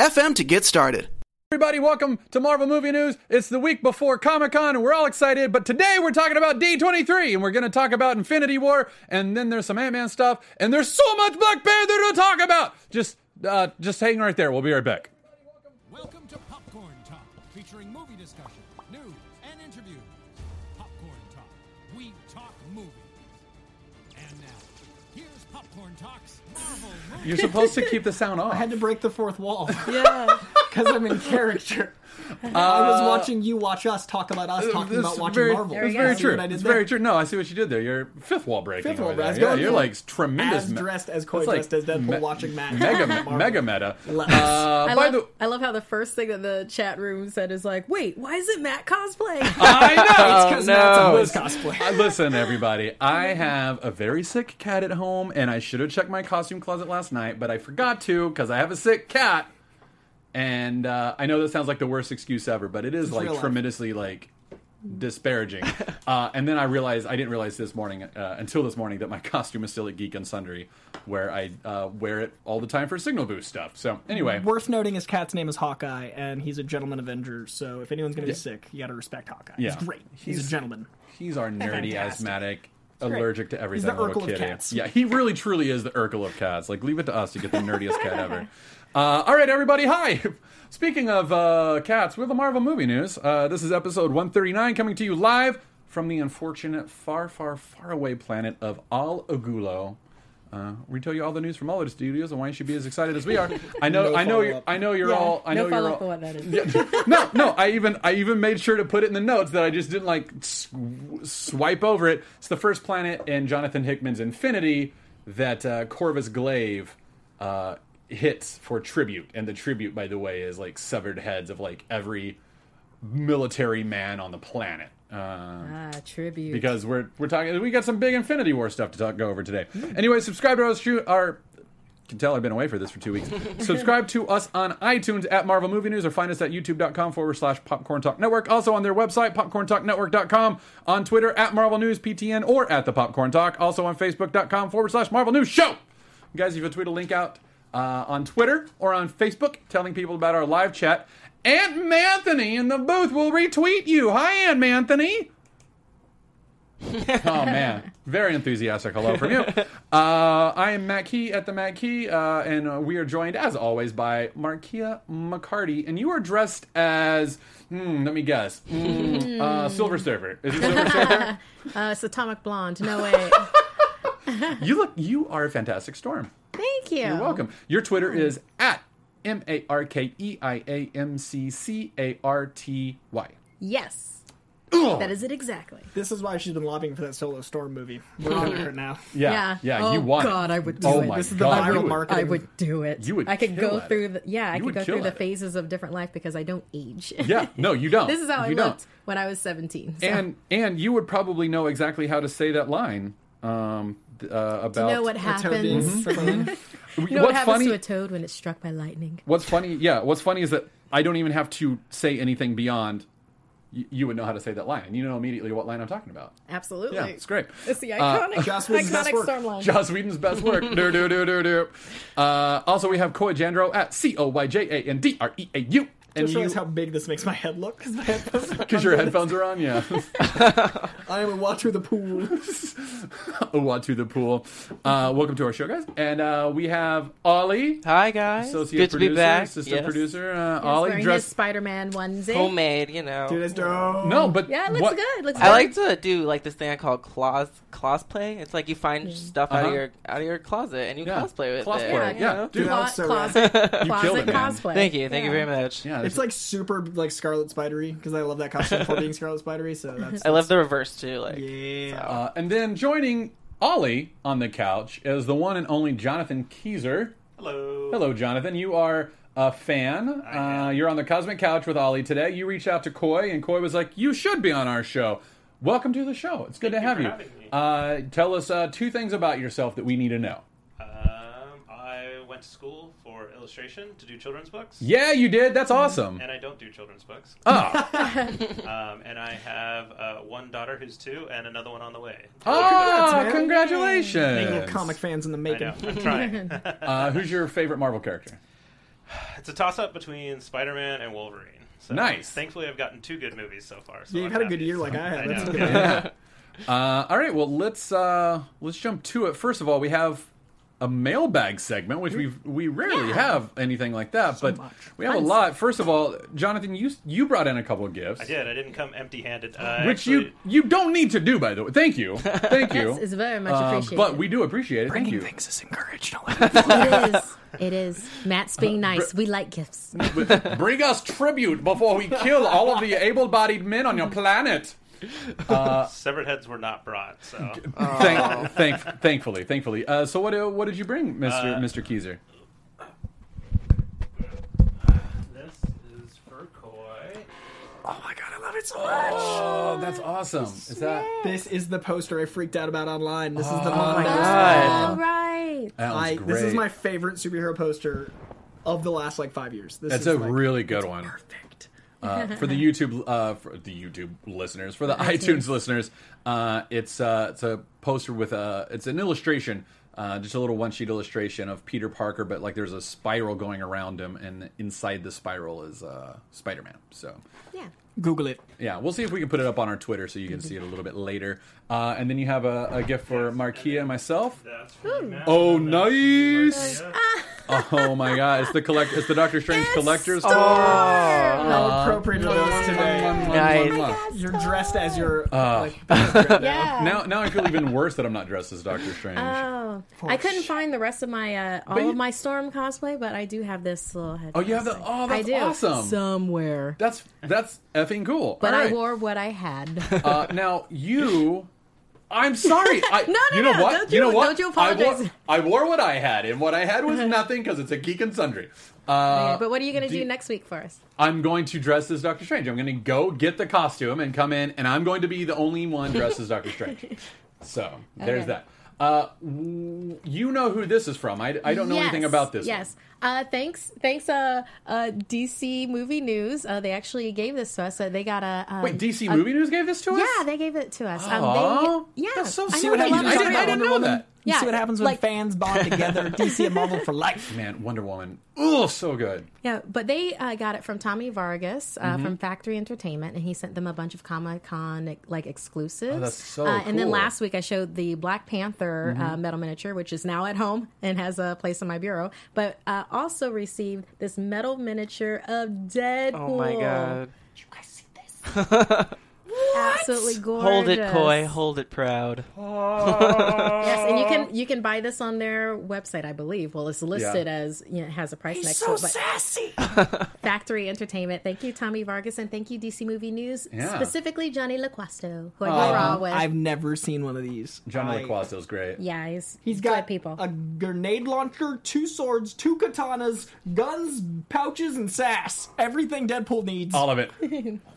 anchor.fm to get started. Everybody, welcome to Marvel Movie News. It's the week before Comic Con, and we're all excited. But today we're talking about D23, and we're going to talk about Infinity War, and then there's some Ant Man stuff, and there's so much Black Panther to talk about. Just, uh, just hang right there. We'll be right back. You're supposed to keep the sound off. I had to break the fourth wall Yeah. because I'm in character. I was watching you watch us talk about us talking about watching very, Marvel. It's you very true. what I did It's there? very true. No, I see what you did there. You're fifth wall breaking. Fifth wall over break. I was there. Yeah, you're like tremendous. As me- dressed as Coy It's like dressed as Deadpool me- watching Matt. Mega, mega meta. Uh, I by love, the, I love how the first thing that the chat room said is like, wait, why is it Matt cosplay? I know. It's because Matt's no. always cosplay. Uh, Listen, everybody. I have a very sick cat at home, and I should have checked my costume closet last night, but I forgot to because I have a sick cat. And uh, I know that sounds like the worst excuse ever, but it is like real life. tremendously like disparaging. uh, and then I realized I didn't realize this morning uh, until this morning that my costume is still at Geek and Sundry, where I uh, wear it all the time for Signal Boost stuff. So anyway, Worth noting, his cat's name is Hawkeye, and he's a gentleman Avenger. So if anyone's going to be sick, you got to respect Hawkeye. Yeah. He's great. He's, He's- a gentleman. He's our nerdy, Fantastic. asthmatic, allergic to everything. He's the Urkel of kitty. cats. Yeah, he really truly is the Urkel of cats. Like, leave it to us to get the nerdiest cat ever. Uh, all right, everybody. Hi. Speaking of uh, cats, we're the Marvel movie news. Uh, this is episode 139 coming to you live from the unfortunate, far, far, far away planet of Al Agulo. Uh, we tell you all the news from all of the studios and why you should be as excited as we are. I know, No I know, you're, follow-up. I know you're Yeah, all, I know no you're follow all. up for what that is. no, no. I even I even made sure to put it in the notes that I just didn't like s- swipe over it. It's the first planet in Jonathan Hickman's Infinity that uh, Corvus Glaive uh, hits for tribute, and the tribute, by the way, is like severed heads of like every military man on the planet. Uh, Ah, tribute. because we're we're talking we got some big Infinity War stuff to talk go over today. Anyway, subscribe to us. Our can tell I've been away for this for two weeks. subscribe to us on iTunes at Marvel Movie News or find us at youtube.com forward slash Popcorn Talk Network. Also on their website, popcorntalknetwork.com. On Twitter at Marvel News PTN or at the Popcorn Talk. Also on Facebook.com forward slash Marvel News Show. Guys, if you tweet a link out uh, on Twitter or on Facebook telling people about our live chat, Ant Manthony in the booth will retweet you. Hi, Ant Manthony. oh man, very enthusiastic hello from you. Uh, I am Matt Key at the Matt Key, uh, and uh, we are joined as always by Markeia McCarty, and you are dressed as. Hmm, let me guess. Uh, Silver Surfer. Is it Silver Surfer? uh, it's Atomic Blonde. No way. you look. You are a fantastic storm. Thank you. You're welcome. Your Twitter is at M A R K E I A M C C A R T Y. Yes. That is it exactly. This is why she's been lobbying for that Solo Storm movie. We're on her now. Yeah, Yeah. yeah, Oh, you want it. God, I would do oh it. My This is the God, viral you would- marketing. I would do it. You would I could kill go at through it. the yeah. I You could would go kill through the at it. phases of different life because I don't age. Yeah, no, you don't. this is how I you looked don't. when I was seventeen. So. And and you would probably know exactly how to say that line um, th- uh, about. you know what happens? Toadies. You know what's what happens funny? to a toad when it's struck by lightning? What's funny? Yeah, what's funny is that I don't even have to say anything beyond. y- You would know how to say that line, and you know immediately what line I'm talking about. Absolutely. Yeah, it's great. It's the Uh, iconic, Joss Whedon's best iconic work. storm line. Joss Whedon's best work. do do do do do. Uh, also, we have Coy Jandreau at C O Y J A N D R E A U. And Just you, realize how big this makes my head look because my headphones. because your headphones are on, yeah. I am a watcher of the pool. Owa to the pool. Uh, welcome to our show, guys. And uh, we have Ollie, Hi guys, associate good to producer, be back. assistant Yes. producer. Uh, Yes, Ollie wearing his dressed. Spider-Man onesie. Homemade, you know. Dude, it's dope. No, but Yeah, it looks what- good. It looks I good. like to do like this thing I call claws cosplay. It's like you find stuff out Uh-huh. of your out of your closet and you Yeah, cosplay with cosplay, it. Yeah, you yeah. know? Dude, that Clo- looks so closet, killed closet it, man. cosplay. Thank you, thank you Yeah. very much. Yeah, It's like super like Scarlet Spidery because I love that costume for being Scarlet Spidery. So that's. I love the reverse too. Like Yeah. Uh, and then joining Ollie on the couch is the one and only Jonathan Keyser. Hello. Hello, Jonathan. You are a fan. I Uh, you're on the Cosmic Couch with Ollie today. You reached out to Coy, and Coy was like, "You should be on our show." Welcome to the show. It's good Thank to you have for you. me. Uh, tell us uh, two things about yourself that we need to know. I went to school for illustration to do children's books. Yeah, you did. That's awesome. And I don't do children's books. Ah, Um, and I have uh, one daughter who's two and another one on the way. oh, man. Little congratulations! comic fans in the I making. know. I'm trying. Uh, who's your favorite Marvel character? it's a toss up between Spider Man and Wolverine. So Nice. Thankfully, I've gotten two good movies so far. So Yeah, you've I'm had a good happy. year like I have. I That's know. good. Yeah. Uh, all right, well let's uh, let's jump to it. First of all, we have a mailbag segment, which we we rarely have anything like that, but much. we have a lot. First of all, Jonathan, you you brought in a couple of gifts, I did. I didn't come empty handed. Uh, which actually, you you don't need to do, by the way. Thank you, thank you. Yes, it's very much Uh, appreciated. but we do appreciate it. Thank Bringing you. things is encouraged. it is. It is. Matt's being nice. We like gifts. Bring us tribute before we kill all of the able-bodied men on your planet. severed heads were not brought. So Thank, thank, thankfully, thankfully. Uh, so what uh, what did you bring, Mister Uh, Mister Keyser? this is for Coy. Oh my god, I love it so much. Oh, that's awesome. Is that? This is the poster I freaked out about online. This is the Oh Mondo. my God. All right. That was I, great. this is my favorite superhero poster of the last like five years. This That's is a like, really good one. perfect. Uh, for the YouTube, uh, for the YouTube listeners, for the iTunes listeners, uh, it's uh, it's a poster with a it's an illustration, uh, just a little one sheet illustration of Peter Parker, but like there's a spiral going around him, and inside the spiral is uh, Spider Man. So Yeah. Google it. yeah, we'll see if we can put it up on our Twitter so you can see it a little bit later. Uh, and then you have a, a gift for Markeia and myself. That's for you, Matt. Oh, And that's for nice! Marcia. Oh my god, it's the collect, it's the Doctor Strange collector's. Oh, how appropriate are those today? Nice. You're dressed as your Uh, like, right now. Yeah. Now, now I feel even worse that I'm not dressed as Doctor Strange. Oh, I couldn't find the rest of my uh, all you- of my storm cosplay, but I do have this little head. Oh, you have the- cosplay. oh, that's I do. awesome. somewhere. That's that's effing cool. But All I right. wore what I had. Uh, now you. I'm sorry. I, No, no, you know no, what? don't you know what? don't you I wore, I wore what I had, and what I had was nothing because it's a geek and sundry. Uh, but what are you going to do- do next week for us? I'm going to dress as Doctor Strange. I'm going to go get the costume and come in, and I'm going to be the only one dressed as Doctor Strange. So there's Okay. that. Uh, w- you know who this is from? I, I don't know anything about this. Yes. Uh, thanks, thanks. Uh, uh, DC Movie News. Uh, they actually gave this to us. So they got a. Um, Wait, DC a- Movie News gave this to us? Yeah, they gave it to us. Um, they, yeah, that's so I sweet. know what happens I didn't- I didn't know that. You Yeah, see what happens when like- fans bond together. DC and Marvel for life. Man, Wonder Woman. Oh, so good. Yeah, but they uh, got it from Tommy Vargas uh, Mm-hmm. from Factory Entertainment, and he sent them a bunch of Comic Con like exclusives. Oh, that's so uh, And then last week I showed the Black Panther uh, Mm-hmm. metal miniature, which is now at home and has a place in my bureau. But uh, also received this metal miniature of Deadpool. Oh my god. You guys see this? Absolutely gorgeous. Hold it, Coy. Hold it proud. Oh. Yes, and you can you can buy this on their website, I believe. Well, it's listed Yeah. as you know, it has a price next so to it. But sassy. Factory Entertainment. Thank you, Tommy Vargas, and thank you, DC Movie News. Yeah. Specifically, Johnny LaQuasto, who I oh, go raw with. I've never seen one of these. Johnny I- LaQuasto's great. yeah, he's He's good got people. a grenade launcher, two swords, two katanas, guns, pouches, and sass. Everything Deadpool needs. All of it. oh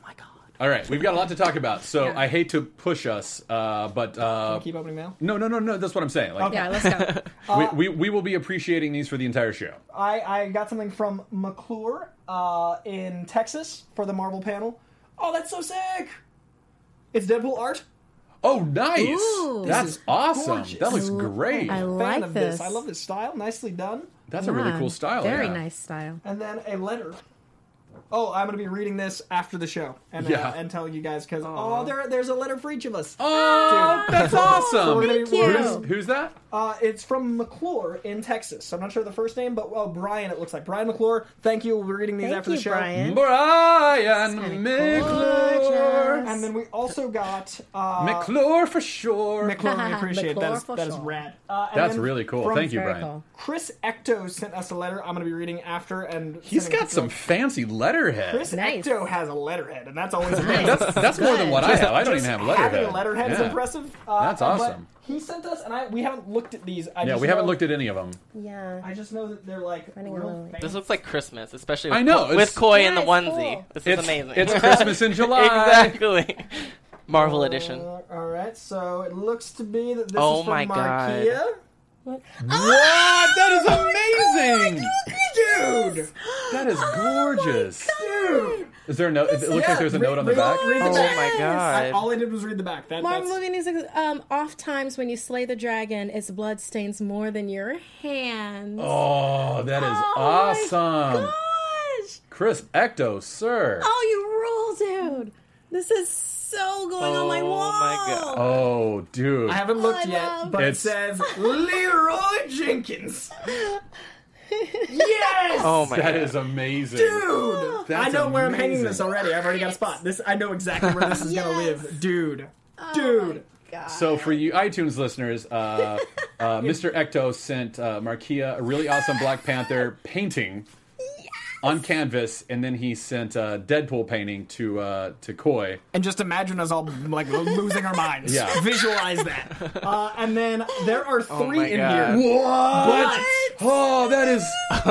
my god. All right, we've got a lot to talk about, so Yeah. I hate to push us, uh, but uh, Keep opening mail. no, no, no, no. That's what I'm saying. Like, yeah, let's go. we, we we will be appreciating these for the entire show. I, I got something from McClure uh, in Texas for the Marvel panel. Oh, that's so sick! It's Deadpool art. Oh, nice! Ooh. That's This is awesome. gorgeous. That looks great. I Fan like of this. I love this style. Nicely done. That's a really Yeah, cool style. Very yeah. nice style. And then a letter. Oh, I'm going to be reading this after the show and, Yeah. uh, and telling you guys because oh, there there's a letter for each of us. Oh, Dude. that's awesome. we're be- Thank you. gonna- Who's, who's that? Uh, it's from McClure in Texas. I'm not sure the first name, but well, Brian. It looks like Brian McClure. Thank you. We'll be reading these Thank after you, the show. Brian. Brian McClure. gorgeous. And then we also got uh, McClure for sure. McClure. We appreciate McClure that. Is, for that is sure. rad. Uh, and That's then really cool. from Thank you, Very Brian. cool. Chris Ecto sent us a letter. I'm going to be reading after, and He's sending it got to some him. fancy letterhead. Chris Nice. Ecto has a letterhead, and that's always amazing. That's that's more than what I have. I don't even have letterhead. Having a letterhead is Yeah. impressive. Uh, That's but awesome. He sent us, and I we haven't looked at these. I Yeah, just we haven't know- looked at any of them. Yeah. I just know that they're like Running real along. This looks like Christmas, especially with, I know, Ko- it's- with Coy in the Yeah, it's onesie. cool. This It's is amazing. It's Christmas in July. exactly. Marvel edition. Uh, all right, so it looks to be that this Oh is from my God. Markeia. What? That is amazing, Dude, That is gorgeous. dude. Is there a note? It looks Yeah, like there's a read- note on the read- back. read the Oh back. my I, god. all I did was read the back. That, Marvel that's, movie music. Um, oft times when you slay the dragon, its blood stains more than your hands. Oh, that is Oh my awesome, Gosh! Chris Ecto, sir. Oh, you rule, dude! This is so going on my wall. Oh my God. Oh, dude. I haven't looked I yet, love- but It's- it says Leeroy Jenkins. yes. Oh my That god. is amazing. Dude, That's I know where I'm hanging amazing. this already. I've already got a spot. This I know exactly where this is gonna Yes. live, dude. Oh Dude, my God. So for you iTunes listeners, uh, uh, Mr. Ecto sent uh, Markeia a really awesome Black Panther painting on canvas, and then he sent a Deadpool painting to uh, to Coy. and just imagine us all like losing our minds. Yeah. visualize that. Uh, and then there are three in God. here. What? Oh, that is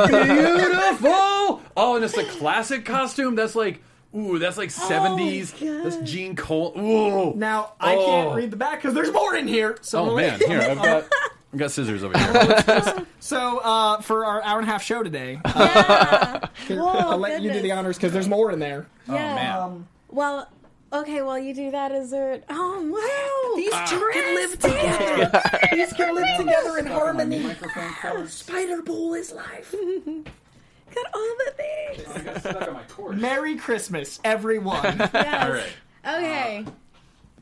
beautiful! Oh, and it's a classic costume. That's like, ooh, that's like seventies. God. that's Gene Cole. Ooh. Now I Oh. can't read the back because there's more in here. So Oh man, here I've got I've got scissors over here. So uh, for our hour and a half show today, uh, Yeah. I'll let you do the honors because there's more in there. Oh man. Um, Well, okay, while you do that, is there? Oh wow! These Ah. two can live together. These can live together in harmony. Spider Pool is life. got all the things. I got stuck on my. Merry Christmas, everyone. Yes. All right. Okay.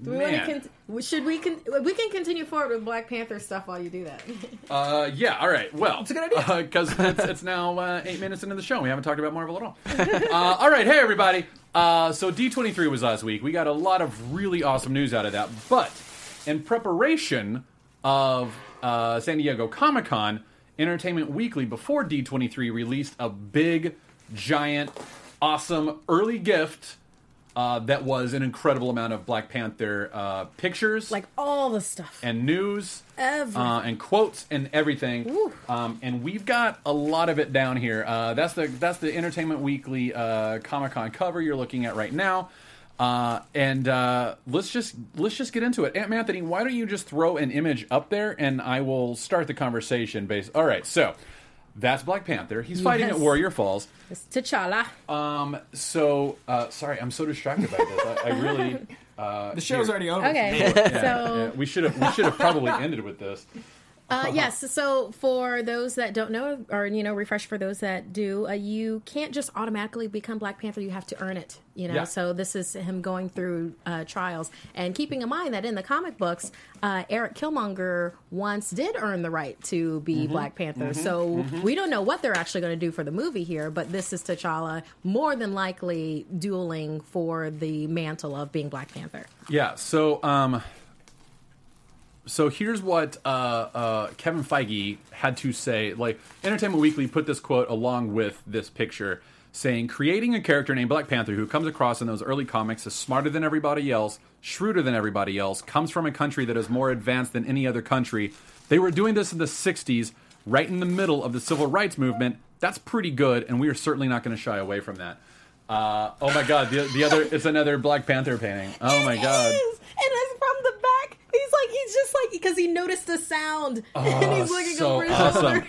Do we want to con- should we con- we can continue forward with Black Panther stuff while you do that. Uh, yeah, all right. Well, it's a good idea. because it's, it's now uh, eight minutes into the show. We haven't talked about Marvel at all. uh, all right, hey everybody. Uh, so D23 was last week. We got a lot of really awesome news out of that. But in preparation of uh, San Diego Comic Con, Entertainment Weekly before D23 released a big, giant, awesome early gift. Uh, that was an incredible amount of Black Panther uh, pictures, like all the stuff. and news, uh, and quotes and everything. Um, and we've got a lot of it down here. Uh, that's the that's the Entertainment Weekly uh, Comic Con cover you're looking at right now. Uh, and uh, let's just let's just get into it. Aunt Anthony, why don't you just throw an image up there and I will start the conversation. Based. All right, so that's Black Panther. He's fighting Yes. at Warrior Falls. It's T'Challa. Um, so uh, sorry, I'm so distracted by this. I, I really. Uh, The show's here. already over. Okay. Yeah, so yeah, we should have we should have probably ended with this. Uh, yes. So for those that don't know, or you know, refresh for those that do, uh, you can't just automatically become Black Panther. You have to earn it. You know. Yeah. So this is him going through uh, trials and keeping in mind that in the comic books, uh, Eric Killmonger once did earn the right to be Mm-hmm. Black Panther. So we don't know what they're actually going to do for the movie here, but this is T'Challa more than likely dueling for the mantle of being Black Panther. Yeah. So, um, so here's what uh, uh, Kevin Feige had to say. Like, Entertainment Weekly put this quote along with this picture, saying, "Creating a character named Black Panther who comes across in those early comics as smarter than everybody else, shrewder than everybody else, comes from a country that is more advanced than any other country. They were doing this in the '60s, right in the middle of the civil rights movement. That's pretty good, and we are certainly not going to shy away from that." Uh, oh my God! The, the other it's another Black Panther painting. Oh my God! is. And it's from the back. He's like, he's just like, because he noticed the sound. and he's ah, looking Oh, so over his awesome. shoulder.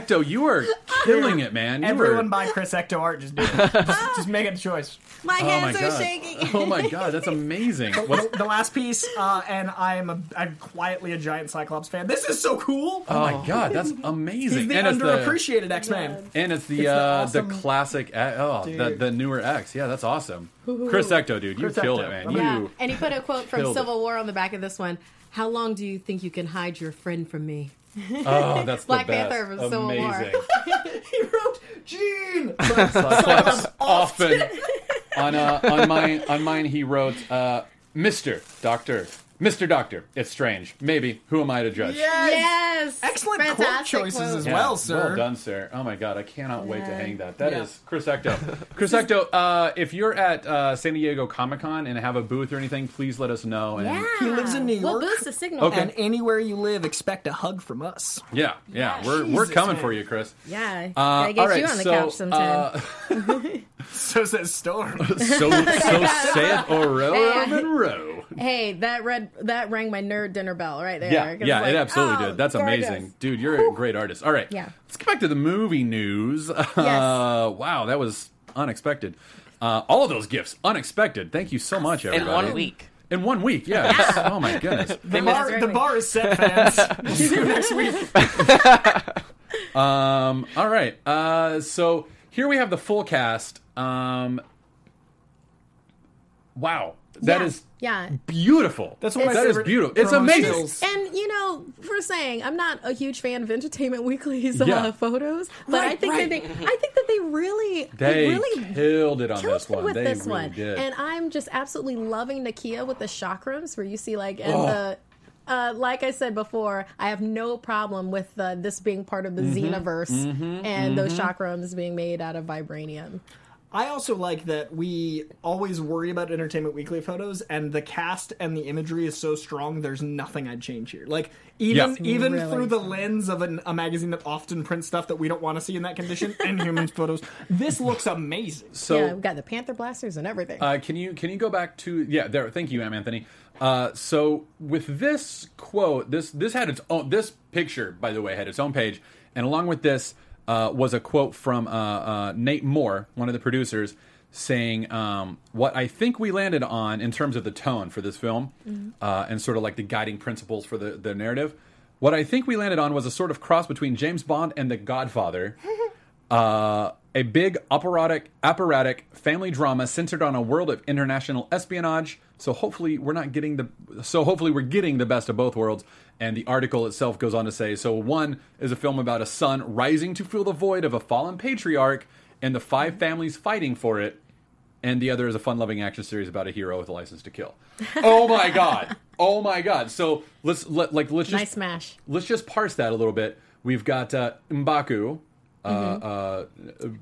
Ecto, you are killing it, man. You Everyone were, buy Chris Ecto art. Just do it. Just, just make it a choice. My oh my hands are god! shaking. Oh my god, that's amazing. What's, the last piece, uh, and I am a, I'm quietly a giant Cyclops fan. This is so cool. oh my god, that's amazing. He's the and underappreciated X Man. and it's the It's the uh, awesome- the classic uh, oh the, Dude. the newer X. Yeah, that's awesome. Chris Ecto, dude, you Chris killed Ecto. it, man. Yeah. You And he put a quote from killed it. Civil War on the back of this one. How long do you think you can hide your friend from me? Oh, that's Black the best. Panther from Civil War. amazing. He wrote Gene. Cyclops often on uh, on mine on mine he wrote uh, Mister Doctor, Mister Doctor. It's strange. Maybe. Who am I to judge? Yes. Excellent quote choices quote. as Yeah, well, sir. Well done, sir. Oh my god, I cannot wait to hang that. That is Yeah. Chris Ecto. Chris Ecto, uh, if you're at uh, San Diego Comic Con and have a booth or anything, please let us know. And Yeah. He lives in New We'll York. boost the signal. Okay. And anywhere you live, expect a hug from us. yeah, yeah, Yeah. we're we're coming man. for you, Chris. Yeah. Uh, Gotta get all right, you on the so, couch sometime. uh, So says Storm. so so saith Ororo Hey. Monroe. hey, that read that rang my nerd dinner bell right there. Yeah, 'Cause yeah, it's it absolutely oh, did. That's gorgeous. amazing, dude. You're a great artist. All right, Yeah. Let's get back to the movie news. Uh, wow, that was unexpected. Uh, all of those gifts, unexpected. Thank you so much, everybody. In one week. In one week, yeah. oh my goodness. The bar, the away. bar is set, fans. We'll see you next week. Um, all right. Uh, so here we have the full cast. Um, wow, that yeah. is yeah. beautiful. That's one of my That is favorite beautiful. It's amazing. stills. And you know, for saying I'm not a huge fan of Entertainment Weekly's uh, Yeah. photos, but I think right. that they, I think that they really, They really killed it on killed this one. with they this really one. did. And I'm just absolutely loving Nakia with the chakrams, where you see like and Oh. the. Uh, like I said before, I have no problem with uh, this being part of the Mm-hmm. Xenoverse and those chakrams being made out of vibranium. I also like that we always worry about Entertainment Weekly photos, and the cast and the imagery is so strong. There's nothing I'd change here. Like even Yeah. even Really through the lens of an, a magazine that often prints stuff that we don't want to see in that condition, and humans photos, this looks amazing. so yeah, we've got the Panther blasters and everything. Uh, can you can you go back to yeah there? Thank you, M. Anthony. Uh, so with this quote, this this had its own this picture by the way had its own page, and along with this uh, was a quote from uh, uh, Nate Moore, one of the producers, saying um, what I think we landed on in terms of the tone for this film uh, and sort of like the guiding principles for the the narrative. What I think we landed on was a sort of cross between James Bond and The Godfather uh, a big operatic, operatic family drama centered on a world of international espionage. So hopefully we're not getting the so hopefully we're getting the best of both worlds. And the article itself goes on to say so one is a film about a son rising to fill the void of a fallen patriarch and the five families fighting for it. And the other is a fun-loving action series about a hero with a license to kill. Oh my god! Oh my god! So let's let like let's just nice smash. let's just parse that a little bit. We've got uh, Mbaku, uh, uh,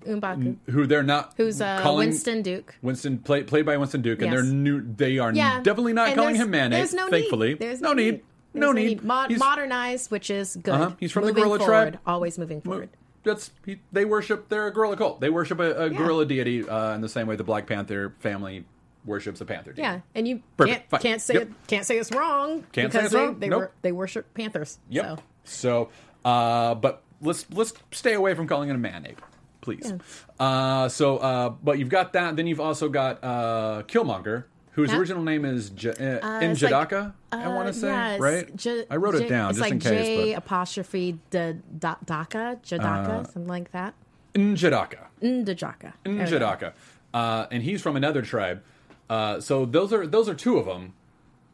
Umbaku. who they're not Who's uh, calling Winston Duke. Winston play, played by Winston Duke, and they're new. They are Yeah, definitely not and calling him Mayonnaise. There's no thankfully, need. There's no need. There's No need. Mod- He's- modernized, which is good. Uh-huh. He's from the moving gorilla forward, tribe. Always moving forward. That's he, they worship. They're a gorilla cult. They worship a, a gorilla deity uh, in the same way the Black Panther family worships a panther. Deity. Yeah, and you Perfect. Can't, can't say Yep. it, can't say it's wrong Can't say because it's they wrong. they, Nope. wor- they worship panthers. Yep. So. So, uh, but let's let's stay away from calling it a man ape, please. Uh, so, uh, but you've got that. Then you've also got uh, Killmonger, whose Yeah. original name is J- uh, Uh, In it's like- Jadaka. I want Uh, to say right. J- I wrote it down just like in case. J but apostrophe da, da, Daka, Jadaka, something like that. Njadaka. Ndajaka. There we go. Njadaka. Uh, and he's from another tribe. Uh, so those are those are two of them.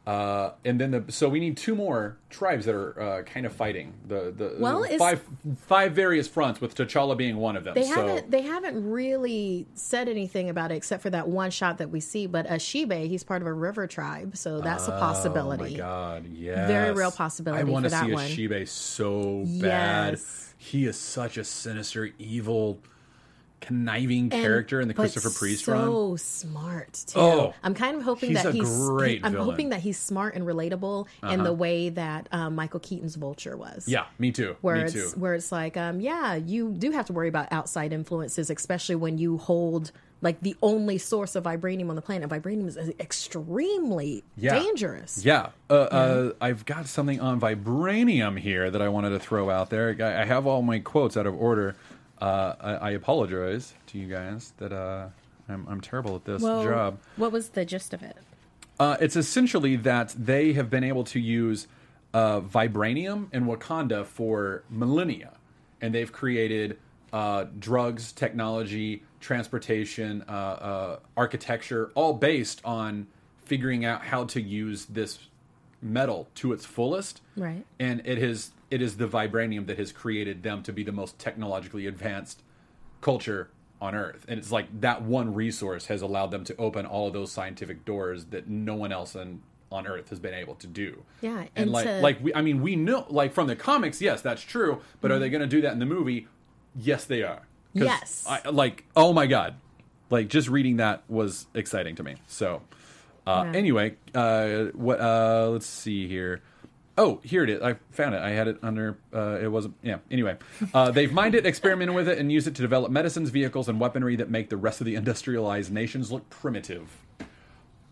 Uh, and then the so we need two more tribes that are uh, kind of fighting the the Well, five five various fronts with T'Challa being one of them. They so haven't they haven't really said anything about it except for that one shot that we see. But Achebe, he's part of a river tribe, so that's a possibility. Oh my god, yes. Very real possibility I want to see one. Achebe so bad. Yes. He is such a sinister, evil, conniving And- character in the Christopher Priest so run. smart too. Oh, I'm kind of hoping he's that a he's. great I'm villain. Uh-huh. hoping that he's smart and relatable in the way that um, Michael Keaton's Vulture was. Yeah, me too. Where me it's too. where it's like, um, yeah, you do have to worry about outside influences, especially when you hold like the only source of vibranium on the planet. Vibranium is extremely Yeah. dangerous. Yeah, uh, uh, I've got something on vibranium here that I wanted to throw out there. I I have all my quotes out of order. Uh, I, I apologize to you guys that uh, I'm, I'm terrible at this Well, job. what was the gist of it? Uh, it's essentially that they have been able to use uh, vibranium in Wakanda for millennia, and they've created uh, drugs, technology, transportation, uh, uh, architecture, all based on figuring out how to use this metal to its fullest. Right. And it is it is the vibranium that has created them to be the most technologically advanced culture on Earth, and it's like that one resource has allowed them to open all of those scientific doors that no one else on on Earth has been able to do. Yeah, and, and like to- like we, I mean, we know like from the comics, yes, that's true. But Mm-hmm. are they going to do that in the movie? Yes, they are Yes. I, like oh my god, like just reading that was exciting to me. So uh, Yeah. anyway, uh, what? Uh, let's see here. Oh, here it is. I found it. I had it under. Uh, it wasn't. Yeah. Anyway, uh, they've mined it, experimented with it, and used it to develop medicines, vehicles, and weaponry that make the rest of the industrialized nations look primitive.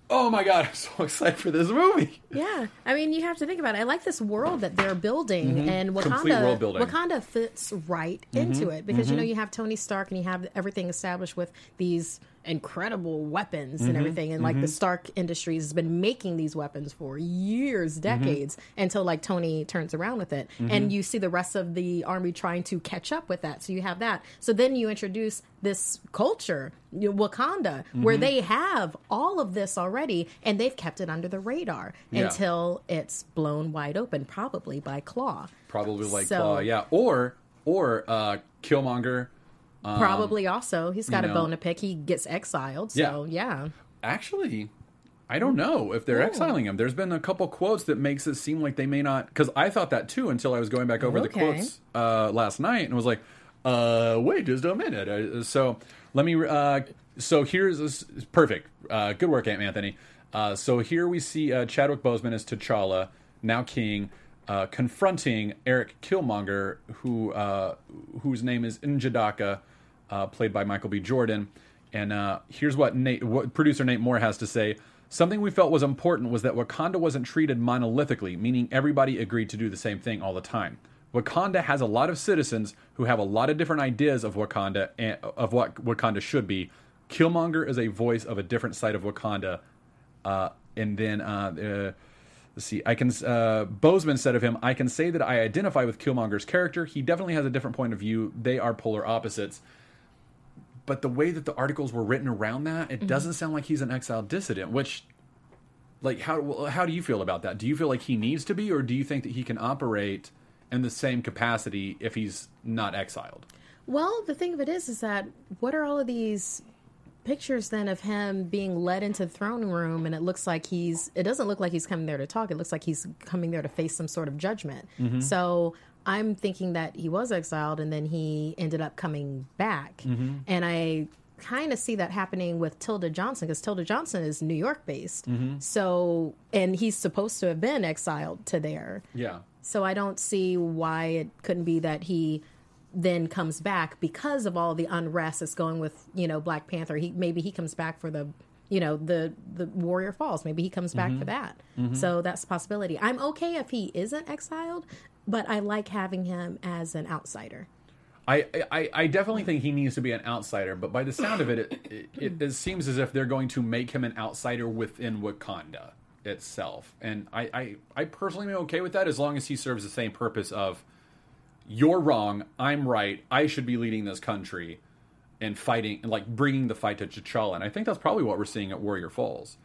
Oh my god! I'm so excited for this movie. Yeah, I mean, you have to think about it. I like this world that they're building, and Mm-hmm. Complete Wakanda. world building. Mm-hmm. Wakanda fits right into it because you know you have Tony Stark and you have everything established with these incredible weapons Mm-hmm. and everything, and like the Stark Industries has been making these weapons for years, Mm-hmm. decades, until like Tony turns around with it, and you see the rest of the army trying to catch up with that. So you have that. So then you introduce this culture, Wakanda, Mm-hmm. where they have all of this already, and they've kept it under the radar Yeah. until it's blown wide open, probably by Claw. Probably like So- Claw, yeah, or or uh, Killmonger. Probably also, he's got Um, you a know- bone to pick. He gets exiled, so yeah. Actually, I don't know if they're exiling him. There's been a couple quotes that makes it seem like they may not. Because I thought that too until I was going back over the quotes uh, last night and was like, uh, wait just a minute. Uh, so let me. Uh, so here's this perfect. Uh, good work, Aunt Anthony. Uh, so here we see uh, Chadwick Boseman as T'Challa, now King, uh, confronting Eric Killmonger, who uh, whose name is Njadaka, uh, played by Michael B. Jordan. And uh, here's what Nate, what producer Nate Moore has to say. Something we felt was important was that Wakanda wasn't treated monolithically, meaning everybody agreed to do the same thing all the time. Wakanda has a lot of citizens who have a lot of different ideas of Wakanda and of what Wakanda should be. Killmonger is a voice of a different side of Wakanda. Uh, and then uh, uh, let's see. I can uh, Boseman said of him, "I can say that I identify with Killmonger's character. He definitely has a different point of view. They are polar opposites." But the way that the articles were written around that, it doesn't sound like he's an exiled dissident. Which, like, how how do you feel about that? Do you feel like he needs to be, or do you think that he can operate in the same capacity if he's not exiled? Well, the thing of it is, is that what are all of these pictures then of him being led into the throne room, and it looks like he's. It doesn't look like he's coming there to talk. It looks like he's coming there to face some sort of judgment. Mm-hmm. So I'm thinking that he was exiled, and then he ended up coming back, Mm-hmm. and I kind of see that happening with Tilda Johnson because Tilda Johnson is New York based. Mm-hmm. So, and he's supposed to have been exiled to there. Yeah. So I don't see why it couldn't be that he then comes back because of all the unrest that's going with you know Black Panther. He maybe he comes back for the you know the the Warrior Falls. Maybe he comes back Mm-hmm. for that. So that's a possibility. I'm okay if he isn't exiled, but I like having him as an outsider. I, I, I definitely think he needs to be an outsider, but by the sound of it, it, it, it seems as if they're going to make him an outsider within Wakanda itself. And I, I, I personally am okay with that as long as he serves the same purpose of you're wrong, I'm right, I should be leading this country and fighting and like bringing the fight to T'Challa. And I think that's probably what we're seeing at Warrior Falls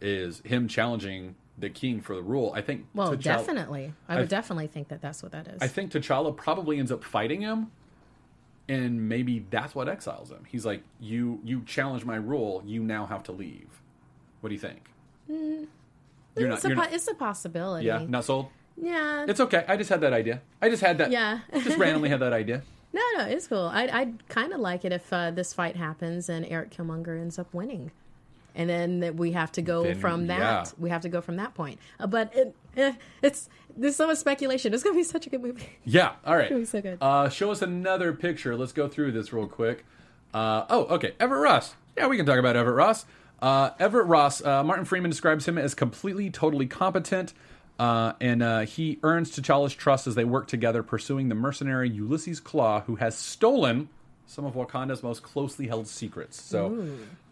is him challenging the king for the rule. I think Well, T'Challa- definitely, I would I- definitely think that that's what that is. I think T'Challa probably ends up fighting him, and maybe that's what exiles him. He's like, "You, you challenge my rule. You now have to leave." What do you think? Mm, you're it's, not, a, you're not, it's a possibility. yeah, not sold. yeah. It's okay. I just had that idea. I just had that. Yeah. just randomly had that idea. No, no, it's cool. I'd, I'd kind of like it if uh, this fight happens and Eric Killmonger ends up winning. And then that we have to go Then, from that. yeah. We have to go from that point. Uh, but it, eh, it's there's so much speculation. It's gonna be such a good movie. Yeah. All right. Doing so good. Uh, show us another picture. Let's go through this real quick. Uh, oh, okay. Everett Ross. Yeah, we can talk about Everett Ross. Uh, Everett Ross. Uh, Martin Freeman describes him as completely, totally competent, uh, and uh, he earns T'Challa's trust as they work together, pursuing the mercenary Ulysses Claw, who has stolen some of Wakanda's most closely held secrets. So.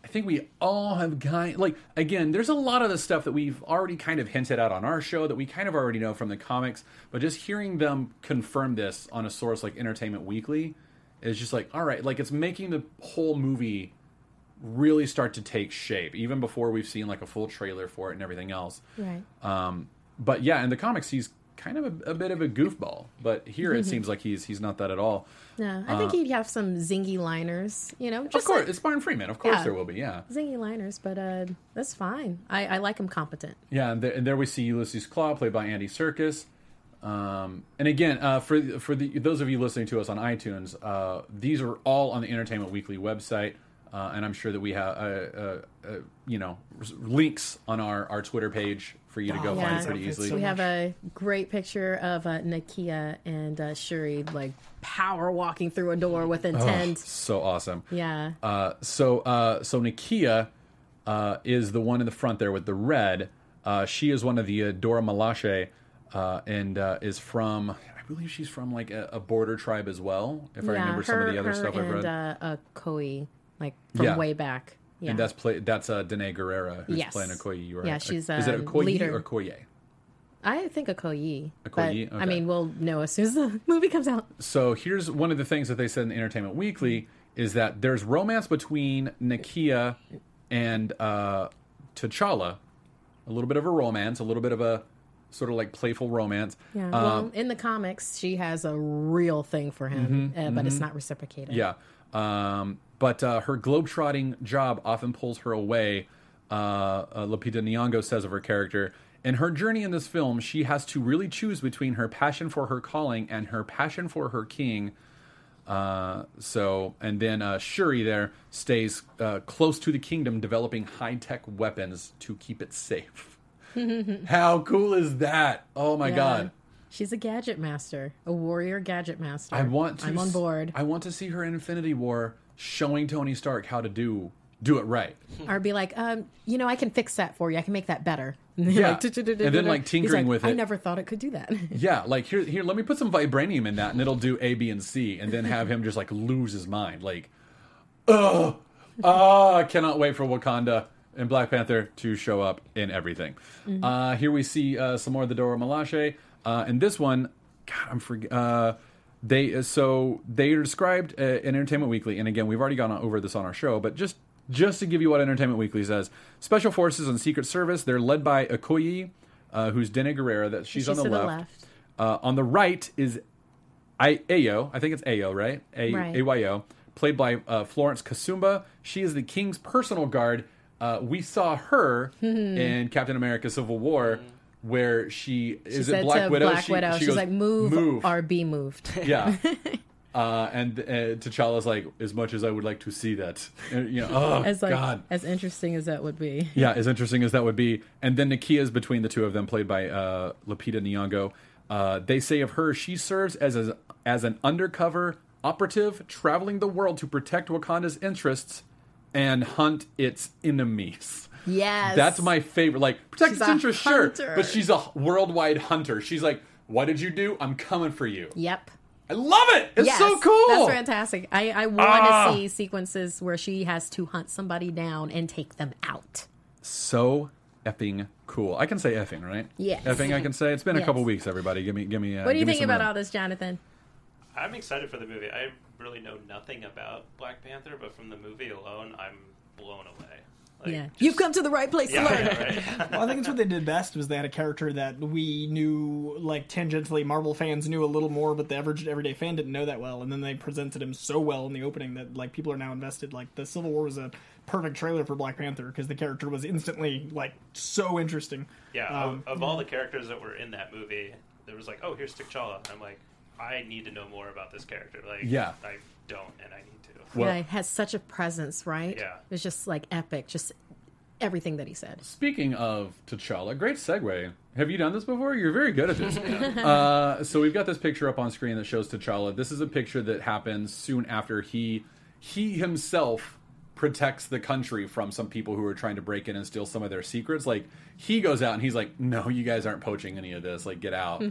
I think we all have kind like again. There's a lot of the stuff that we've already kind of hinted at on our show that we kind of already know from the comics, but just hearing them confirm this on a source like Entertainment Weekly is just like all right. Like it's making the whole movie really start to take shape, even before we've seen like a full trailer for it and everything else. Right. Um, but yeah, in the comics, he's kind of a, a bit of a goofball. But here it seems like he's he's not that at all. Yeah, I think he'd have some zingy liners. You know, Of course, like it's Martin Freeman. Of course, Yeah. there will be. Yeah, zingy liners, but uh, that's fine. I, I like him competent. yeah. And there, and there we see Ulysses Claw, played by Andy Serkis. Um, and again, uh, for for the, those of you listening to us on iTunes, uh, these are all on the Entertainment Weekly website, uh, and I'm sure that we have uh, uh, uh, you know links on our, our Twitter page for you to go Oh, find yeah. pretty easily. so we have a great picture of uh, Nakia and uh, Shuri like power walking through a door with intent. so awesome. Yeah, Uh, so uh, so Nakia uh, is the one in the front there with the red. Uh, she is one of the uh, Dora Milaje, uh, and uh, is from I believe she's from like a, a border tribe as well. If I remember her, some of the other her stuff I've and, read. Uh, uh, Coy, like from Yeah. way back. Yeah, And that's play that's uh, Danai Gurira who's Yes. playing Okoye. Right? Yeah, she's, is it Okoye leader. or Koye? I think Okoye. Okoye? Okay. I mean, we'll know as soon as the movie comes out. So here's one of the things that they said in Entertainment Weekly is that there's romance between Nakia and uh, T'Challa, a little bit of a romance, a little bit of a sort of like playful romance. Yeah. Um, well, in the comics, she has a real thing for him, uh, but it's not reciprocated. Mm-hmm, Yeah. Um, but uh, her globetrotting job often pulls her away. Uh, uh, Lupita Nyong'o says of her character, in her journey in this film, she has to really choose between her passion for her calling and her passion for her king. Uh, so, and then uh, Shuri there stays uh, close to the kingdom, developing high tech weapons to keep it safe. How cool is that? Oh my Yeah. god! She's a gadget master, a warrior gadget master. I want to. I'm on board. I want to see her in Infinity War showing Tony Stark how to do do it right. or be like, um, you know, I can fix that for you. I can make that better. And Yeah. like, And then, like, tinkering like, with it. I never thought it could do that. Yeah, like here, here. Let me put some vibranium in that, and it'll do A, B, and C, and then have him just like lose his mind. Like, ugh, ah, I cannot wait for Wakanda and Black Panther to show up in everything. Uh, here we see uh, some more of the Dora Milaje. Uh, and this one, God, I'm forg Uh, they uh, so they are described uh, in Entertainment Weekly, and again, we've already gone over this on our show, but just just to give you what Entertainment Weekly says, Special Forces and Secret Service, they're led by Okoye, uh, who's Danai Gurira. That she's, She's on the to the left. left. Uh, on the right is I Ayo. I think it's Ayo, right? A Right. Ayo, played by uh, Florence Kasumba. She is the king's personal guard. Uh, we saw her in Captain America: Civil War, where she She is it Black Widow. Black She- Widow, she she's goes, like, move, move. or be moved. yeah. Uh, and uh, T'Challa's like, as much as I would like to see that, Uh, you know, oh as like God, as interesting as that would be. yeah, as interesting as that would be. And then Nakia is between the two of them, played by uh, Lupita Nyong'o. Uh, they say of her, she serves as a, as an undercover operative traveling the world to protect Wakanda's interests and hunt its enemies. Yes, That's my favorite. Like protect She's its a interests, sure, but she's a worldwide hunter. She's like, what did you do? I'm coming for you. Yep. I love it. It's yes, so cool. That's fantastic. I, I want Ah. to see sequences where she has to hunt somebody down and take them out. so effing cool. I can say effing, right? Yes. Effing, I can say. It's been a couple weeks. Everybody, give me, give me. Uh, What do you think about room. all this, Jonathan? I'm excited for the movie. I really know nothing about Black Panther, but from the movie alone, I'm blown away. Like, yeah, just- you've come to the right place Yeah, to learn. yeah, right. Well, I think it's what they did best was they had a character that we knew, like tangentially, Marvel fans knew a little more, but the average everyday fan didn't know that well. And then they presented him so well in the opening that like people are now invested. Like the Civil War was a perfect trailer for Black Panther because the character was instantly like so interesting. Yeah, Um, of, of all the characters that were in that movie, there was like, oh, here's T'Challa. And I'm like, I need to know more about this character. Like, Yeah. I don't, and I need to. Well- yeah, it has such a presence, right? Yeah. It was just like epic, just everything that he said. Speaking of T'Challa, great segue. Have you done this before? You're very good at this. uh, so we've got this picture up on screen that shows T'Challa. This is a picture that happens soon after he he himself protects the country from some people who are trying to break in and steal some of their secrets. Like he goes out and he's like, "No, you guys aren't poaching any of this. Like, get out."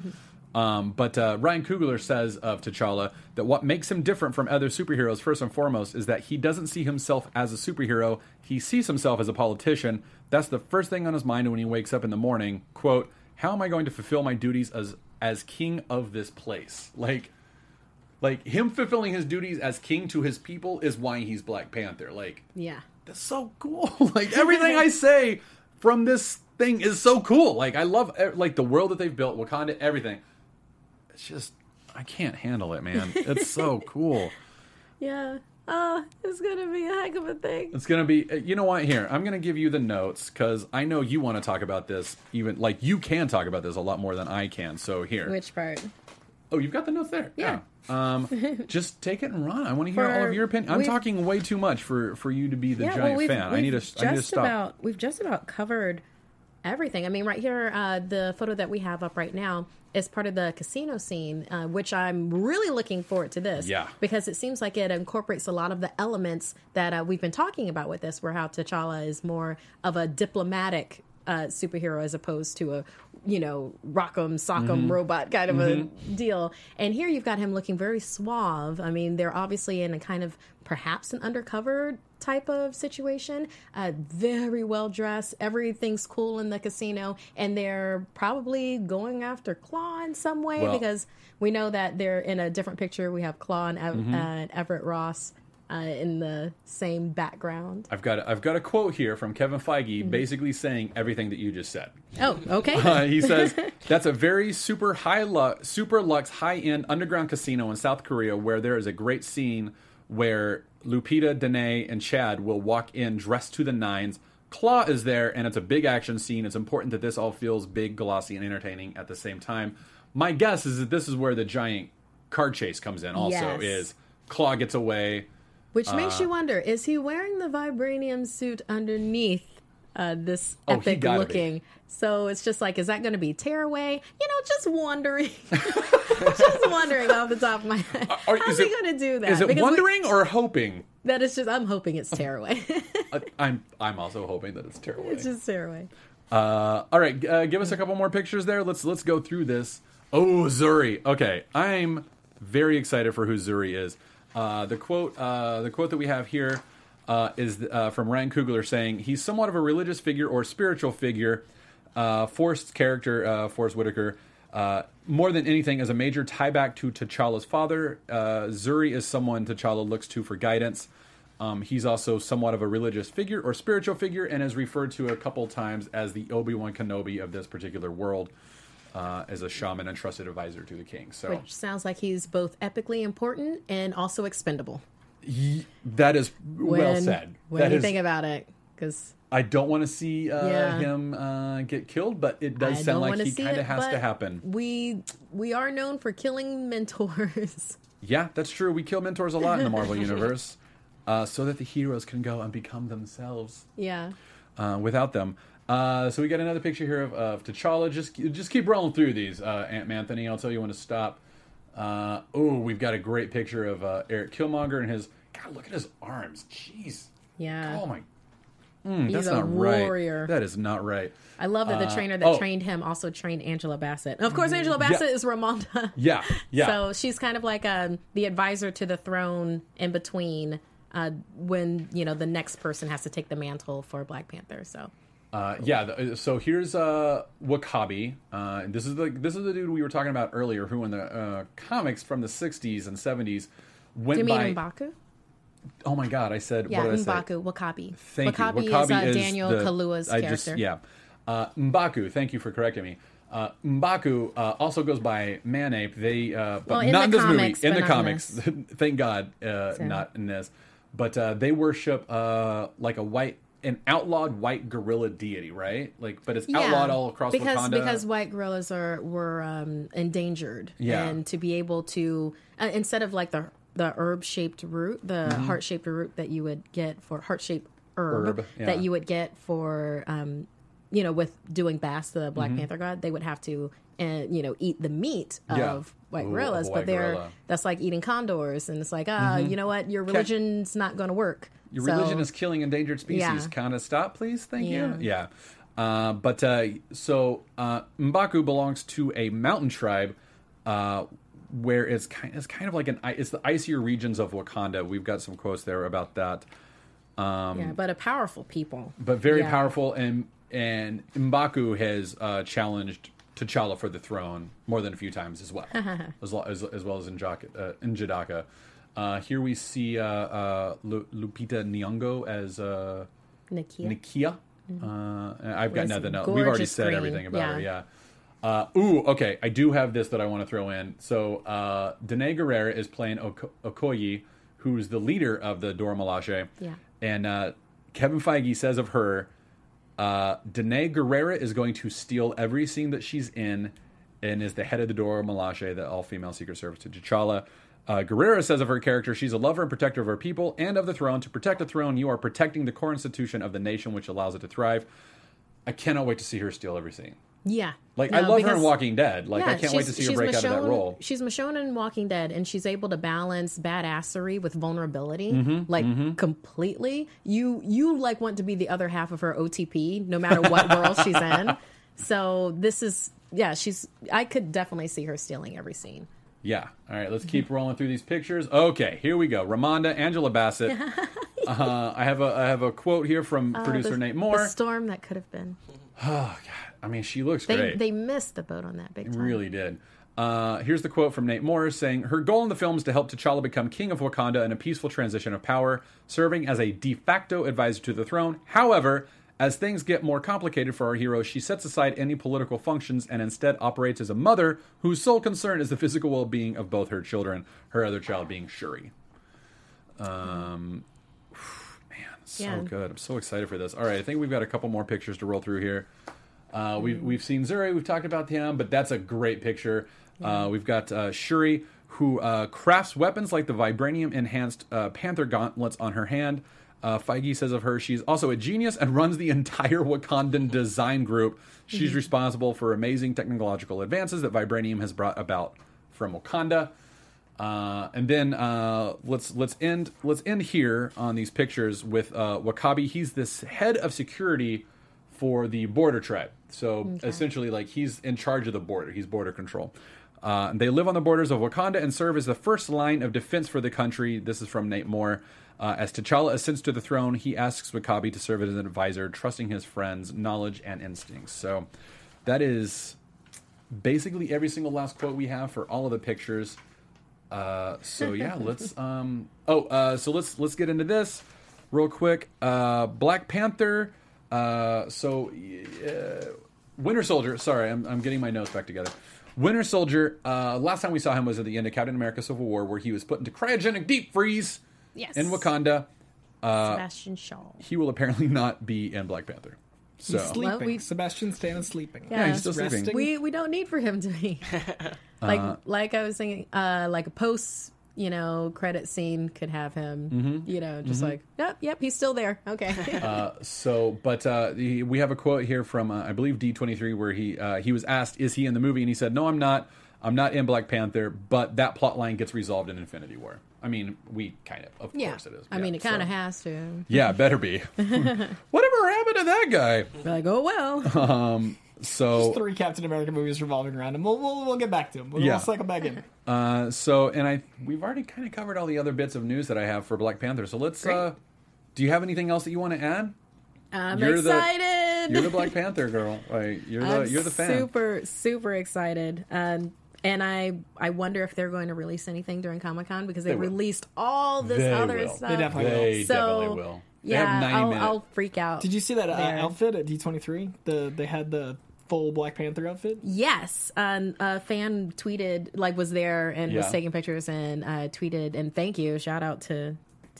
Um, but uh, Ryan Coogler says of T'Challa that what makes him different from other superheroes, first and foremost, is that he doesn't see himself as a superhero. He sees himself as a politician. That's the first thing on his mind when he wakes up in the morning. "Quote: How am I going to fulfill my duties as as king of this place?" Like, like him fulfilling his duties as king to his people is why he's Black Panther. Like, Yeah. that's so cool. like everything I say from this thing is so cool. Like I love eh, like the world that they've built, Wakanda, everything. It's just I can't handle it, man. It's so cool. Yeah. Oh, it's gonna be a heck of a thing. It's gonna be. uh, You know what? Here, I'm gonna give you the notes because I know you want to talk about this. Even like you can talk about this a lot more than I can. So here. Which part? Oh, you've got the notes there. Yeah. Um, just take it and run. I want to hear For- all of your opinion. I'm talking way too much for for you to be the yeah, giant well, we've, fan. I we've need to. just I need to stop. about we've just about covered everything. I mean, right here, uh, the photo that we have up right now is part of the casino scene, uh, which I'm really looking forward to this. Yeah. because it seems like it incorporates a lot of the elements that uh, we've been talking about with this, where how T'Challa is more of a diplomatic. Uh, superhero as opposed to a you know rock'em sock'em Mm-hmm. robot kind of a deal. And here you've got him looking very suave. I mean they're obviously in a kind of perhaps an undercover type of situation uh, very well dressed everything's cool in the casino and they're probably going after claw in some way Well- because we know that they're in a different picture. We have claw and, Ev- Mm-hmm. uh, and everett ross uh, in the same background I've got I've got a quote here from Kevin Feige, Mm-hmm. basically saying everything that you just said. oh okay Uh, he says that's a very super high lu- super lux high end underground casino in South Korea where there is a great scene where Lupita, Danai, and Chad will walk in dressed to the nines. Claw is there, and it's a big action scene. It's important that this all feels big, glossy, and entertaining at the same time. My guess is that this is where the giant card chase comes in. Also, Yes. is Claw gets away. Which Uh, makes you wonder: Is he wearing the vibranium suit underneath uh, this Oh, epic gotta be. looking? So it's just like, is that going to be tearaway? You know, just wondering, just wondering off the top of my head. Are- How's he going to do that? Is it Because we- wondering or hoping? that is just. I'm hoping it's tearaway. Uh, I'm I'm also hoping that it's tearaway. it's just tearaway. Uh, all right, uh, give us a couple more pictures there. Let's let's go through this. Oh, Zuri. Okay, I'm very excited for who Zuri is. Uh, the quote uh, the quote that we have here uh, is uh, from Ryan Coogler saying he's somewhat of a religious figure or spiritual figure. Uh, Forest's character, Forest Whitaker, more than anything, is a major tie back to T'Challa's father. Zuri is someone T'Challa looks to for guidance. Um, he's also somewhat of a religious figure or spiritual figure, and is referred to a couple times as the Obi Wan Kenobi of this particular world, uh, as a shaman and trusted advisor to the king. So Which sounds like he's both epically important and also expendable. that is well said. When That you is- think about it, because I don't want to see uh, Yeah. him uh, get killed, but it does I sound like he kind of has to happen. We we are known for killing mentors. Yeah, that's true. We kill mentors a lot in the Marvel universe, uh, so that the heroes can go and become themselves yeah. uh, without them. Uh, so we got another picture here of, of T'Challa. Just just keep rolling through these, uh, Aunt Anthony. I'll tell you when to stop. Uh, oh, we've got a great picture of uh, Eric Killmonger and his. God, look at his arms. Jeez. Yeah. Oh my. Mm, He's that's a not warrior. right. That is not right. I love that the Uh, trainer that oh. trained him also trained Angela Bassett. And of course, Angela Bassett is Ramonda. Yeah, yeah. So she's kind of like um, the advisor to the throne in between uh, when you know the next person has to take the mantle for Black Panther. So Uh, yeah. The, so here's uh, W'Kabi. Uh, this is the this is the dude we were talking about earlier, who in the uh, comics from the '60s and '70s went do you mean by. Mbaku? Oh my God! I said Yeah, what did I say? Mbaku, W'Kabi. Thank W'Kabi, you. W'Kabi is, uh, is Daniel the- Kaluuya's I character. Just, yeah. Uh, Mbaku, thank you for correcting me. Uh, Mbaku uh, also goes by Man-Ape. They, uh, but Well, in not in the this comics, movie. In the comics, thank God, uh, not in this. But uh, they worship uh, like a white, an outlawed white gorilla deity, right? Like, but it's outlawed all across because Wakanda. because white gorillas are were um, endangered, Yeah. and to be able to uh, instead of like the the herb shaped root, the Mm-hmm. heart shaped root that you would get for heart shaped herb, Herb, yeah. that you would get for um, you know with doing Bast the Black Mm-hmm. Panther god, they would have to uh, you know eat the meat Yeah. of white Ooh, gorillas, a but they're gorilla. that's like eating condors, and it's like ah, you know what, your religion's not going to work. Your So- religion is killing endangered species. Yeah. Kind of stop, please. Thank Yeah. you. Yeah. Uh, but uh, so uh, Mbaku belongs to a mountain tribe uh, where it's kind, it's kind of like an it's the icier regions of Wakanda. We've got some quotes there about that. yeah, but a powerful people. But very Yeah. powerful, and and Mbaku has uh, challenged T'Challa for the throne more than a few times as well, as, lo- as, as well as in uh, N'Jadaka. Uh, here we see uh, uh, Lu- Lupita Nyong'o as uh, Nakia. Nakia. Uh, I've got nothing else. We've already said green, everything about her. yeah. Yeah. Uh, ooh, okay. I do have this that I want to throw in. So, uh, Danai Gurira is playing Oko- Okoye, who's the leader of the Dora Milaje. Yeah. And uh, Kevin Feige says of her, uh, Danai Gurira is going to steal every scene that she's in and is the head of the Dora Milaje, the all female Secret Service to T'Challa. Uh, Gurira says of her character, she's a lover and protector of her people and of the throne. To protect the throne, you are protecting the core institution of the nation, which allows it to thrive. I cannot wait to see her steal every scene. Yeah. Like I No, love her in Walking Dead. Like I can't wait to see her break out of that role. She's Michonne in Walking Dead, and she's able to balance badassery with vulnerability, Mm-hmm, like completely. You you like want to be the other half of her OTP, no matter what world she's in. So this is yeah, she's. I could definitely see her stealing every scene. Yeah. All right, let's keep rolling through these pictures. Okay, here we go. Ramonda, Angela Bassett. uh, I have a I have a quote here from producer Uh, the, Nate Moore. The storm that could have been. Oh God. I mean, she looks They great. they missed the boat on that big time. Really did. Uh, here's the quote from Nate Morris saying, Her goal in the film is to help T'Challa become king of Wakanda in a peaceful transition of power, serving as a de facto advisor to the throne. However, as things get more complicated for our hero, she sets aside any political functions and instead operates as a mother whose sole concern is the physical well being of both her children, her other child being Shuri. Um, man, so Yeah. good. I'm so excited for this. All right, I think we've got a couple more pictures to roll through here. Uh, we've we've seen Zuri, we've talked about him, but that's a great picture. Uh, we've got uh, Shuri, who uh, crafts weapons like the vibranium enhanced uh, Panther gauntlets on her hand. Uh, Feige says of her, she's also a genius and runs the entire Wakandan design group. She's responsible for amazing technological advances that vibranium has brought about from Wakanda. Uh, and then uh, let's let's end let's end here on these pictures with uh, W'Kabi. He's this head of security for the border tribe. So essentially, like he's in charge of the border. He's border control. Uh, they live on the borders of Wakanda and serve as the first line of defense for the country. This is from Nate Moore. Uh, as T'Challa ascends to the throne, he asks W'Kabi to serve as an advisor, trusting his friends' knowledge and instincts. So that is basically every single last quote we have for all of the pictures. Uh, so yeah, let's. Um, oh, uh, so let's let's get into this real quick. Uh, Black Panther. Uh, so uh, Winter Soldier. Sorry, I'm, I'm getting my notes back together. Winter Soldier. Uh, last time we saw him was at the end of Captain America: Civil War, where he was put into cryogenic deep freeze Yes. in Wakanda. Sebastian Shaw. He will apparently not be in Black Panther. So He's sleeping. Well, we- Sebastian Stan is sleeping. Yeah, he's still Resting. sleeping. we we don't need for him to be like Uh, like I was saying, uh, like a post you know credit scene could have him, Mm-hmm. you know, just like yep, yep, he's still there. Okay, Uh, so, but uh, he, we have a quote here from uh, I believe D23 where he uh, he was asked, "Is he in the movie?" and he said, "No, I'm not. I'm not in Black Panther." But that plot line gets resolved in Infinity War. I mean, we kind of, of yeah. course, it is. I Yeah, mean, it kind of so- has to. Yeah, better be. Whatever happened to that guy? Be like, oh well. Um, So, Three Captain America movies revolving around him. We'll, we'll, we'll get back to him. We'll, Yeah. we'll cycle back in. uh, so, and I we've already kind of covered all the other bits of news that I have for Black Panther. So let's. Uh, do you have anything else that you want to add? I'm You're the- You're the Black Panther girl. Like, you're the I'm you're the fan. Super super excited. Um, and I I wonder if they're going to release anything during Comic Con because they, They released all this They other will. stuff. They definitely will. They So, definitely will. They Yeah, I'll. I'll freak out. Did you see that uh, outfit at D23? The They had the full Black Panther outfit? Yes, um, a fan tweeted, like, was there and was taking pictures and uh, tweeted, and thank you, shout out to to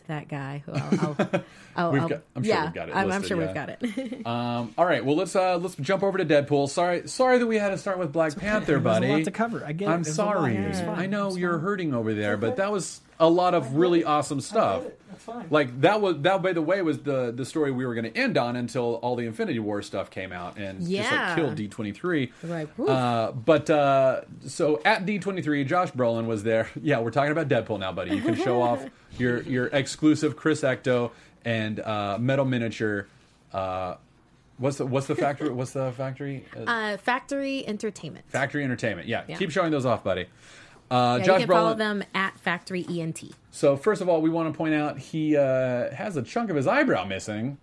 that guy. Who I'll, I'll, I'll, we've got, I'm sure yeah, we've got it I'm, I'm sure yeah. we've got it. Um, all right, well let's uh, let's jump over to Deadpool. Sorry, sorry that we had to start with Black Panther, There's buddy. a lot to cover. I get I'm There's a lot. sorry. It's. I know you're fine. hurting over there, but that was a lot of really awesome stuff. That's fine. Like that was that by the way was the the story we were going to end on until all the Infinity War stuff came out and just like killed D23. Like, uh, but uh, so at D23, Josh Brolin was there. Yeah, we're talking about Deadpool now, buddy. You can show off your your exclusive Chris Ecto and uh, metal miniature. Uh, what's the what's the factory? What's the factory? Uh, uh, Factory Entertainment. Factory Entertainment. Yeah, Yeah. keep showing those off, buddy. Uh, yeah, Josh you can follow them at Factory E ENT. So first of all, we want to point out he uh, has a chunk of his eyebrow missing.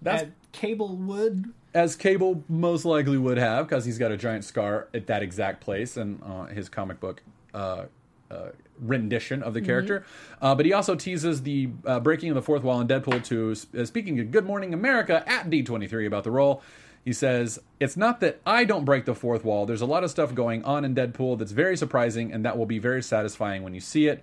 That's At Cable would, as Cable most likely would have because he's got a giant scar at that exact place in uh, his comic book uh, uh, rendition of the character. Uh, but he also teases the uh, breaking of the fourth wall in Deadpool 2, uh, speaking of Good Morning America at D23 about the role. He says, It's not that I don't break the fourth wall. There's a lot of stuff going on in Deadpool that's very surprising, and that will be very satisfying when you see it.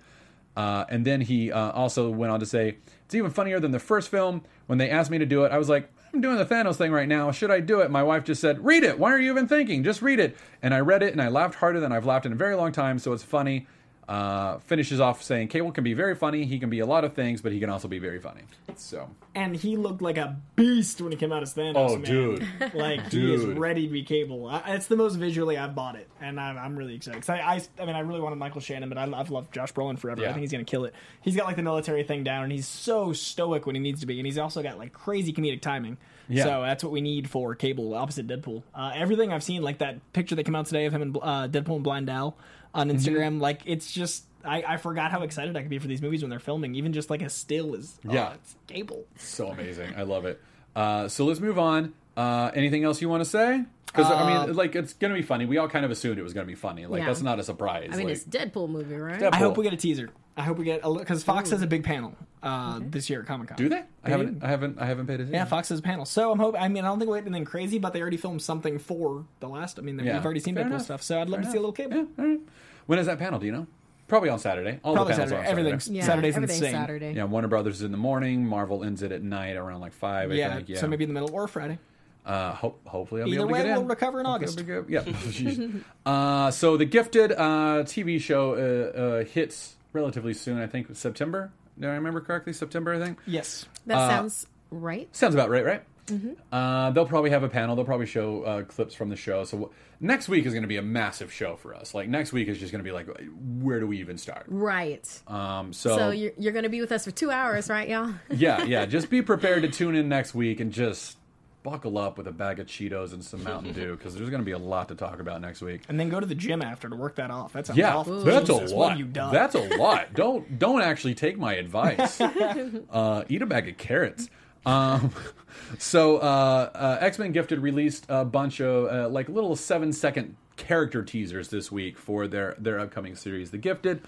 Uh, and then he uh, also went on to say, It's even funnier than the first film. When they asked me to do it, I was like, I'm doing the Thanos thing right now. Should I do it? My wife just said, Read it. Why are you even thinking? Just read it. And I read it and I laughed harder than I've laughed in a very long time, so it's funny. Uh, finishes off saying, Cable can be very funny. He can be a lot of things, but he can also be very funny. So, and he looked like a beast when he came out as Thanos. Oh, man. dude. like he is ready to be Cable. I, it's the most visually I've bought it, and I'm, I'm really excited. 'Cause I, I, I mean, I really wanted Michael Shannon, but I, I've loved Josh Brolin forever. Yeah. I think he's gonna kill it. He's got like the military thing down, and he's so stoic when he needs to be, and he's also got like crazy comedic timing. Yeah. So that's what we need for Cable opposite Deadpool. Uh, everything I've seen, like that picture that came out today of him and uh, Deadpool and Blind Al on Mm-hmm. Instagram, like it's just. I, I forgot how excited I could be for these movies when they're filming. Even just like a still is, oh, Yeah. it's Cable. so amazing. I love it. Uh, so let's move on. Uh, anything else you want to say? Because I mean, like, it's gonna be funny. We all kind of assumed it was gonna be funny. Like, Yeah. that's not a surprise. I mean, like, it's Deadpool movie, right? Deadpool. I hope we get a teaser. I hope we get a because Fox has a big panel uh, this year at Comic Con. do they? I haven't. I haven't. I haven't paid attention. Yeah, Fox has a panel. So I'm hoping. I mean, I don't think we'll get anything crazy, but they already filmed something for the last. I mean, Yeah. we've already seen Fair Deadpool enough. stuff, so I'd love Fair to see a little cable. Yeah, all right. When is that panel? Do you know? Probably on Saturday. All Probably the panels Saturday. are on Saturday. Everything's Yeah, Saturday's everything's insane. Saturday. Yeah, Warner Brothers is in the morning. Marvel ends it at night around like five. I Yeah, think. Yeah. so maybe in the middle or Friday. Uh, hope, hopefully, I'll be Either able to way, get in. we'll recover in August. I'll be good. Yeah. Jeez. uh, so the Gifted uh, TV show uh, uh, hits relatively soon. I think September. Do I remember correctly? September, I think. Yes. That Uh, sounds right. Sounds about right, right? Mm-hmm. Uh, they'll probably have a panel. They'll probably show uh, clips from the show. So w- next week is going to be a massive show for us. Like next week is just going to be like, where do we even start? Right. Um, so, So you're, you're going to be with us for two hours, right, y'all? yeah, yeah. Just be prepared to tune in next week and just buckle up with a bag of Cheetos and some Mountain Dew because there's going to be a lot to talk about next week. And then go to the gym after to work that off. That sounds Yeah, awful. that's Jesus, a lot. you done? That's a lot. Don't don't actually take my advice. uh, eat a bag of carrots. Um, so uh, uh, X Men Gifted released a bunch of uh, like little seven second character teasers this week for their their upcoming series, The Gifted.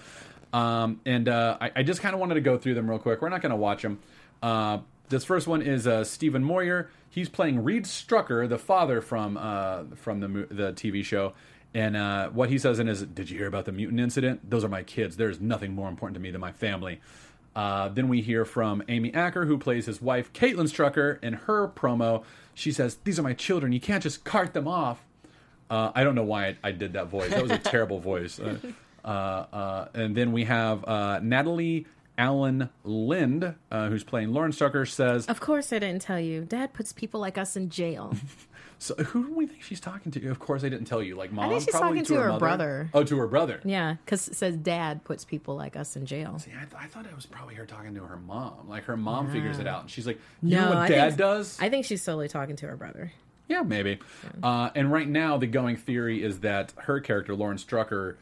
Um, and uh, I, I just kind of wanted to go through them real quick. We're not going to watch them. Uh, this first one is uh, Stephen Moyer. He's playing Reed Strucker, the father from uh, from the the TV show. And what he says in is, "Did you hear about the mutant incident? Those are my kids. There's nothing more important to me than my family." Uh, then we hear from Amy Acker, who plays his wife, Caitlin Strucker, in her promo. She says, "These are my children. You can't just cart them off." Uh, I don't know why I, I did that voice. That was a terrible voice. Uh, uh, uh, and then we have uh, Natalie Alyn Lind, uh, who's playing Lauren Strucker, says, Of course, I didn't tell you. Dad puts people like us in jail. so "Who do we think she's talking to?" Of course, I didn't tell you. Like mom, think she's probably talking to her mother. brother. Oh, to her brother. yeah, because it says Dad puts people like us in jail. See, I, th- I thought it was probably her talking to her mom. Like her mom figures it out, and she's like, "You know No, what I Dad think, does?" I think she's solely talking to her brother. Yeah, maybe. Uh, and right now, the going theory is that her character, Lauren Strucker,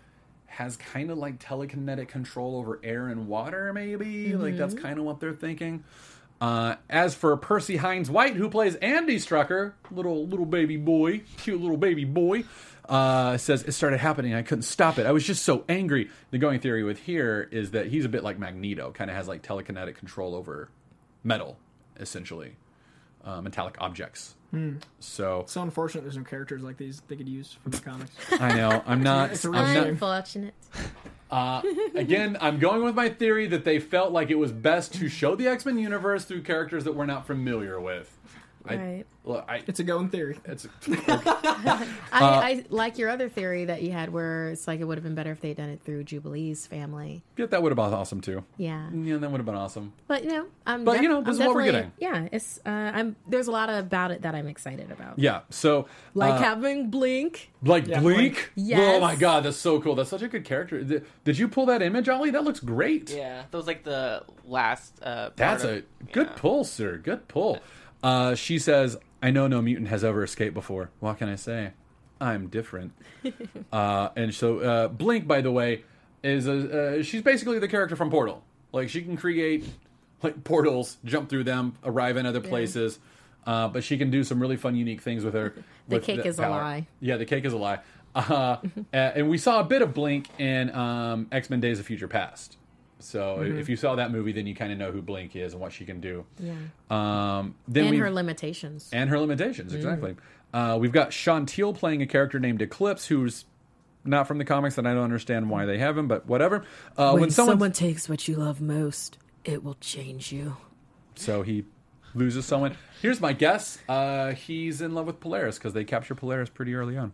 has kind of like telekinetic control over air and water, maybe. Like, that's kind of what they're thinking. Uh, as for Percy Hynes White, who plays Andy Strucker, little little baby boy, cute little baby boy, uh, says it started happening. I couldn't stop it. I was just so angry. The going theory with here is that he's a bit like Magneto, kind of has like telekinetic control over metal, essentially, uh, metallic objects. So so unfortunate. There's no characters like these they could use from the comics. I know. I'm not. It's a I'm real not- Unfortunate. uh, again, I'm going with my theory that they felt like it was best to show the X Men universe through characters that we're not familiar with. I, Right. look, I, It's a going theory. it's I, Uh, I like your other theory that you had where it's like it would have been better if they had done it through Jubilee's family. yeah, that would have been awesome too. Yeah. Yeah, that would have been awesome. But you know, I'm But, you know, I'm is what we're definitely- Yeah, it's uh, I'm there's a lot about it that I'm excited about. Yeah. So, Like uh, having Blink. like Yeah, Blink. Blink. Yes. Oh my God, that's so cool. That's such a good character. Did, did you pull that image, Ollie? That looks great. Yeah, that was like the last. Uh, part That's of- a good yeah. pull, sir. Good pull. Uh, she says, I know no mutant has ever escaped before. What can I say? I'm different. uh, and so, uh, Blink, by the way, is a, uh, she's basically the character from Portal. Like, she can create like portals, jump through them, arrive in other places. Uh, but she can do some really fun, unique things with her. The with cake that is a lie. Yeah, the cake is a lie. Uh, and we saw a bit of Blink in um, X Men: Days of Future Past. So Mm-hmm. if you saw that movie, then you kind of know who Blink is and what she can do. Yeah. Um, then and we her limitations. and her limitations Mm. exactly. Uh, we've got Sean Teale playing a character named Eclipse, who's not from the comics, and I don't understand why they have him, but whatever. Uh, when, someone, takes what you love most, it will change you. so he loses someone. Here's my guess: uh, he's in love with Polaris because they capture Polaris pretty early on.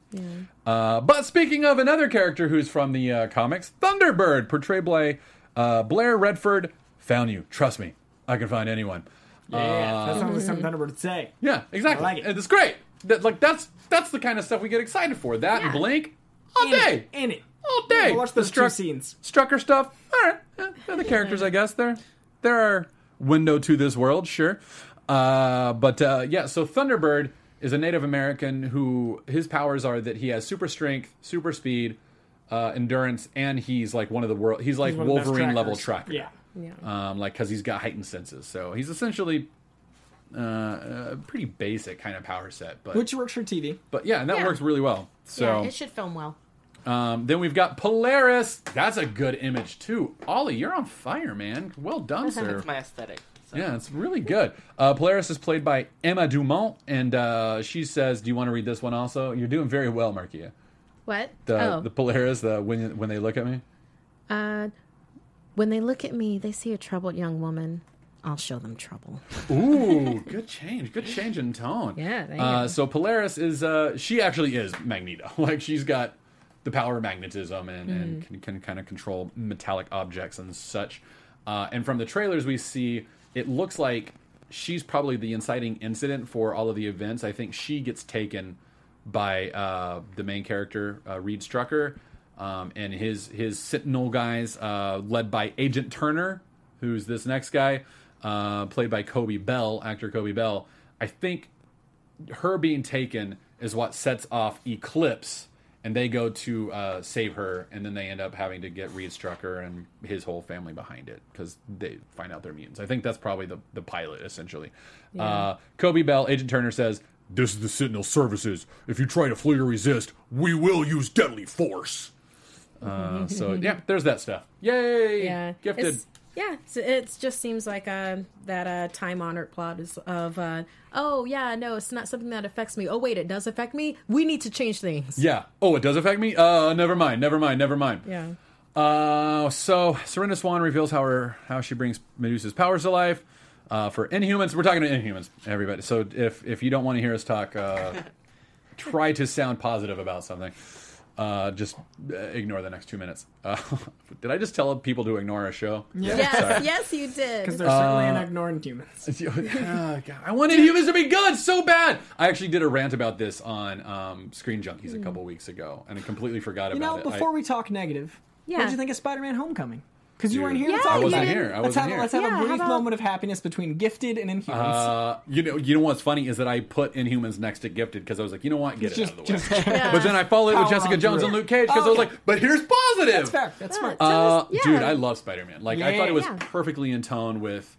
Uh, but speaking of another character who's from the uh, comics, Thunderbird, portrayed by uh, Blair Redford, found you. Trust me, I can find anyone. Yeah, that sounds like something Thunderbird would say. Yeah, exactly. I like it. It's great. That, like that's that's the kind of stuff we get excited for. That and Blink all In day, it, in it. all day. We'll watch The those two scenes. Strucker stuff. All right, eh, they're the characters, I guess. They're they're our window to this world, sure. Uh, but uh, yeah, so Thunderbird is a Native American who his powers are that he has super strength, super speed, uh, endurance, and he's like one of the world. He's like He's one of the best Wolverine level tracker. Yeah. Yeah. um, like because he's got heightened senses. So he's essentially uh, a pretty basic kind of power set. But Which works for TV. but yeah, and that Yeah. works really well. So yeah, it should film well. um, then we've got Polaris. That's a good image too. Ollie, you're on fire, man. Well done, sir. It's my aesthetic. So. Yeah, it's really good. Uh, Polaris is played by Emma Dumont, and uh, she says, "Do you want to read this one also?" You're doing very well, Markeia. What? The oh, the Polaris, the when when they look at me. uh, when they look at me, they see a troubled young woman. I'll show them trouble. Ooh, good change. Good change in tone. Yeah, thank Uh, you. so Polaris is uh she actually is Magneto. Like she's got the power of magnetism and, and Mm-hmm. can, can kind of control metallic objects and such. Uh, and from the trailers we see it looks like she's probably the inciting incident for all of the events. I think she gets taken by uh, the main character, uh, Reed Strucker, um, and his his Sentinel guys, uh, led by Agent Turner, who's this next guy, uh, played by Coby Bell, actor Coby Bell. I think her being taken is what sets off Eclipse, and they go to uh, save her, and then they end up having to get Reed Strucker and his whole family behind it because they find out they're mutants. I think that's probably the, the pilot, essentially. Uh, Coby Bell, Agent Turner says, This is the Sentinel Services. If you try to flee or resist, we will use deadly force. Uh, so, yeah, there's that stuff. Yay! Yeah, Gifted. It's, yeah, so it just seems like uh, that uh, time-honored plot is of, uh, oh yeah, no, it's not something that affects me. Oh wait, it does affect me. We need to change things. Yeah. Oh, it does affect me? Uh, never mind, never mind, never mind. Yeah. Uh, so Serinda Swan reveals how her how she brings Medusa's powers to life. Uh, for Inhumans, we're talking to Inhumans, everybody. So if if you don't want to hear us talk, uh, try to sound positive about something. Uh, just uh, ignore the next two minutes. Uh, did I just tell people to ignore our show? Yes, Sorry. yes, you did. Because they're certainly an ignoring humans. Oh, God. I wanted humans to be good so bad. I actually did a rant about this on um, Screen Junkies a couple weeks ago, and I completely forgot You about know, it. I- before we talk negative, Yeah. what did you think of Spider-Man: Homecoming? Because you Dude. weren't here Yeah, I wasn't about here. I let's wasn't have, here. Let's have Yeah, a brief about- moment of happiness between Gifted and Inhumans. Uh, you know, you know what's funny is that I put Inhumans next to Gifted because I was like, you know what, get it just, out of the way. just But then I followed it with Jessica Jones through. and Luke Cage because I was Okay. like, but here's positive. that's fair. That's smart. Uh, Yeah. Dude, I love Spider Man. Like I thought it was Yeah. perfectly in tone with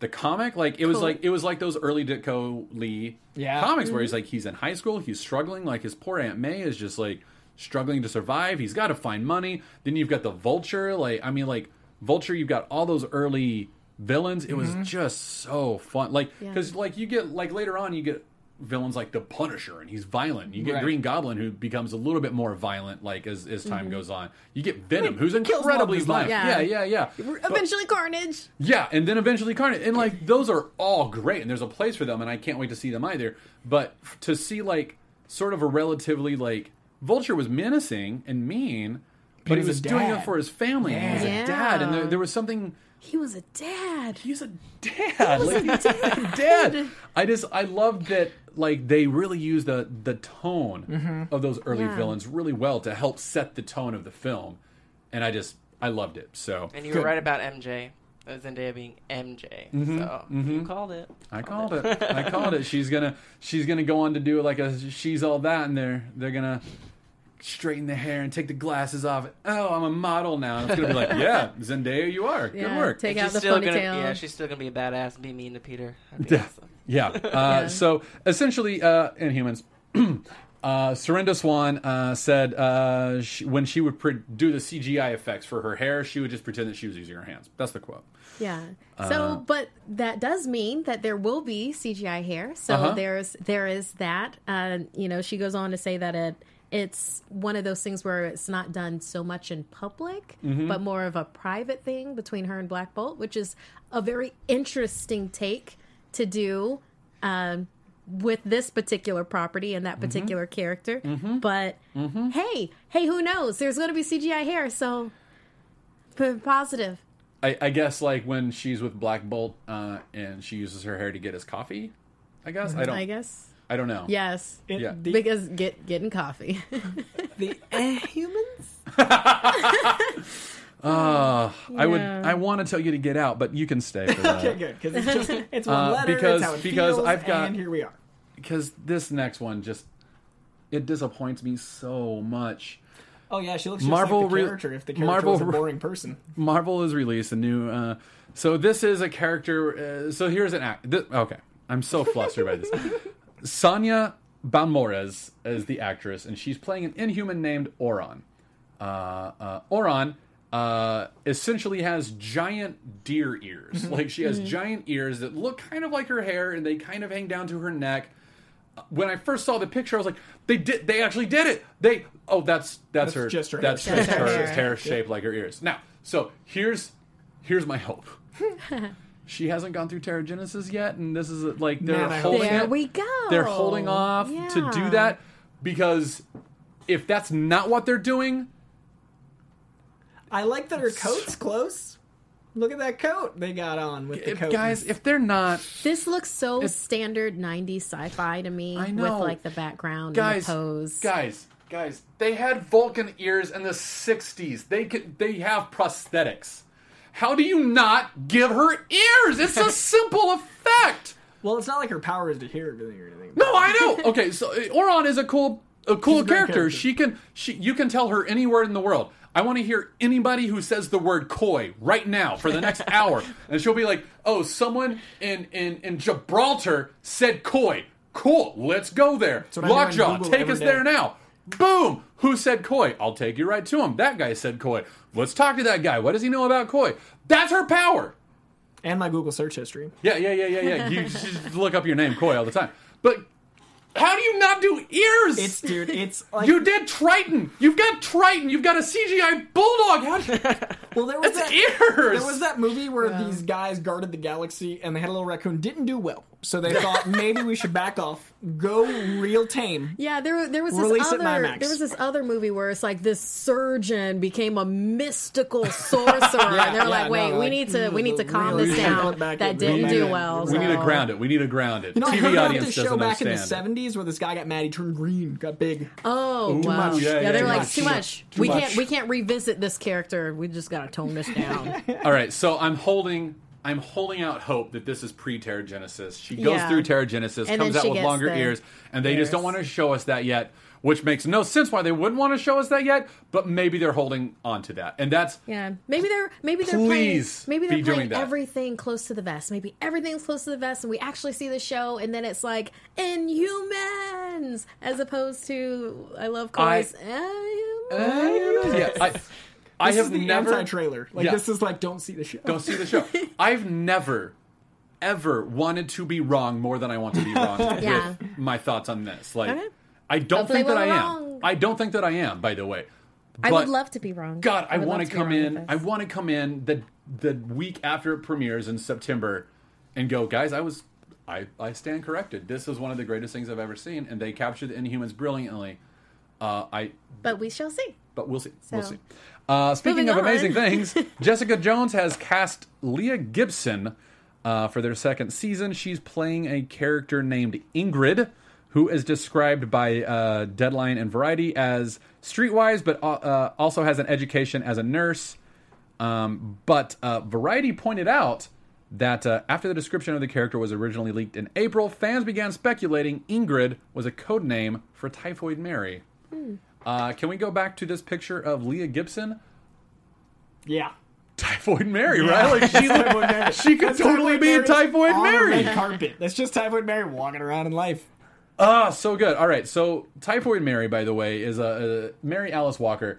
the comic. Like it was Cool. like it was like those early Ditko Lee Yeah. comics where he's Mm-hmm. like he's in high school, he's struggling. Like his poor Aunt May is just like struggling to survive. He's got to find money. Then you've got the Vulture. Like I mean, like Vulture. You've got all those early villains. It was just so fun. Like Yeah. because like you get like later on you get villains like the Punisher and he's violent. You get Right. Green Goblin who becomes a little bit more violent like as as time mm-hmm. goes on. You get Venom who's incredibly violent. Yeah, Yeah. yeah, yeah. Eventually, Carnage. Yeah, and then eventually Carnage, and like those are all great, and there's a place for them, and I can't wait to see them either. But to see like sort of a relatively like Vulture was menacing and mean, but he he was was doing it for his family. and He was a dad, and there, there was something. He was a dad. He's a dad. Like, he's a dad. I just I loved that like they really use the the tone mm-hmm. of those early Yeah. villains really well to help set the tone of the film, and I just I loved it. So And you Good. were right about MJ. Uh, Zendaya being MJ. Mm-hmm. So mm-hmm. you called it. I called it. I called it. She's gonna she's gonna go on to do like a she's all that, and they're they're gonna straighten the hair and take the glasses off. Oh, I'm a model now. And it's gonna be like, yeah, Zendaya, you are. Good work. Take She's out the still ponytail. gonna, yeah, she's still gonna be a badass and be mean to Peter. Be Yeah. awesome. Yeah. Uh, So essentially, uh, Inhumans. Uh, Serinda Swan uh, said uh, she, when she would pre- do the CGI effects for her hair, she would just pretend that she was using her hands. That's the quote. Yeah. Uh, So, but that does mean that there will be CGI hair. So Uh-huh. there's there is that. Uh, you know, she goes on to say that it it's one of those things where it's not done so much in public, Mm-hmm. but more of a private thing between her and Black Bolt, which is a very interesting take to do. Um, with this particular property and Mm-hmm. that particular character, but hey, hey, who knows? There's going to be CGI hair, so positive. I, I guess like when she's with Black Bolt uh, and she uses her hair to get his coffee. I guess I don't. I guess I don't know. yes. It- Yeah. The, because get getting coffee. the eh, humans? Uh, I would. I want to tell you to get out, but you can stay for that. Okay, good. Because it's just it's one Uh, letter. because- it's how it because feels, I've got- and here we are. because this next one just it disappoints me so much. Oh yeah, she looks just Marvel like the re- character. if the character Marvel was a boring person, Marvel has released a new. Uh, so this is a character. Uh, so here's an act. This, okay, I'm so flustered by this. Sonya Balmores is the actress, and she's playing an Inhuman named Auran. Uh, uh, Auran uh, essentially has giant deer ears. Like she has giant ears that look kind of like her hair, and they kind of hang down to her neck. When I first saw the picture, I was like, "They did. They actually did it. They. Oh, that's that's, That's her. just her That's hair. just her hair, hair. shaped like her ears. Now, so here's here's my hope. she hasn't gone through Terrigenesis yet, and this is like they're Man, holding there it. we go. They're holding off to do that because if that's not what they're doing, I like that her coat's close. Look at that coat they got on with the if, coat. guys, if they're not, This looks so It's- standard '90s sci-fi to me, I know. with like the background guys, and the pose. guys, guys, they had Vulcan ears in the '60s. They could, they have prosthetics. How do you not give her ears? It's a simple effect. well, it's not like her power is to hear everything or anything. No, I know. Okay, so uh, Auran is a cool, a cool a character. character. She can, she, you can tell her any word in the world. I want to hear anybody who says the word "Coy" right now for the next hour, and she'll be like, "Oh, someone in in in Gibraltar said Coy. Cool, let's go there. Lockjaw, take us day. there now." Boom! Who said Coy? I'll take you right to him. That guy said Coy. Let's talk to that guy. What does he know about Coy? That's her power. And my Google search history. Yeah, yeah, yeah, yeah, yeah. You just look up your name, Coy, all the time. But how do you not do ears? It's dude. It's like you did Triton. You've got Triton. You've got a CGI bulldog. How do well, there was It's that, ears. There was that movie where these guys guarded the galaxy and they had a little raccoon. Didn't do well, so they thought maybe we should back off, go real tame. Yeah, there there was this Release it in other there was this other movie where it's like this surgeon became a mystical sorcerer, and they're yeah, like, "Wait, no, we like, need to we need to calm really this down." That didn't do well. we need to ground it. We need to ground it. You know, I TV heard audience this show back in the '70s where this guy got mad. He turned green, got big. Oh, Too wow. much. Yeah, Yeah, yeah, they're like too much. We can't we can't revisit this character. We just got to tone this down. All right, so I'm holding. I'm holding out hope that this is pre-Terrigenesis. She goes Yeah. through Terrigenesis, And comes out with longer ears, and they just don't want to show us that yet, which makes no sense why they wouldn't want to show us that yet. But maybe they're holding on to that, and that's Yeah, maybe they're maybe they're Please playing maybe they're be doing playing everything close to the vest. Maybe everything's close to the vest, and we actually see the show, and then it's like Inhumans as opposed to I love Corey's Inhumans. yeah. I, I have is the never anti-trailer. Like Yeah. this is like, don't see the show. don't see the show. I've never ever wanted to be wrong more than I want to be wrong Yeah. with my thoughts on this. Like Okay. I don't Hopefully think that I am. wrong. I don't think that I am, by the way. I would love to be wrong. God, I, would want to come in. I want to come in the the week after it premieres in September, and go, guys. I was, I, I stand corrected. This is one of the greatest things I've ever seen, and they captured the Inhumans brilliantly. Uh, I, but we shall see. but we'll see. we'll see. Uh, speaking moving of amazing things, Jessica Jones has cast Leah Gibson uh, for their second season. She's playing a character named Ingrid, who is described by uh, Deadline and Variety as streetwise, but uh, uh, also has an education as a nurse. Um, but uh, Variety pointed out that uh, after the description of the character was originally leaked in April, fans began speculating Ingrid was a code name for Typhoid Mary. Uh, can we go back to this picture of Leah Gibson? Yeah. Typhoid Mary, right? Like she, Mary. she could That's totally Typhoid be a Mary's Typhoid Mary. red carpet. That's just Typhoid Mary walking around in life. Ah, so good. All right, so Typhoid Mary, by the way, is a, a Mary Alice Walker.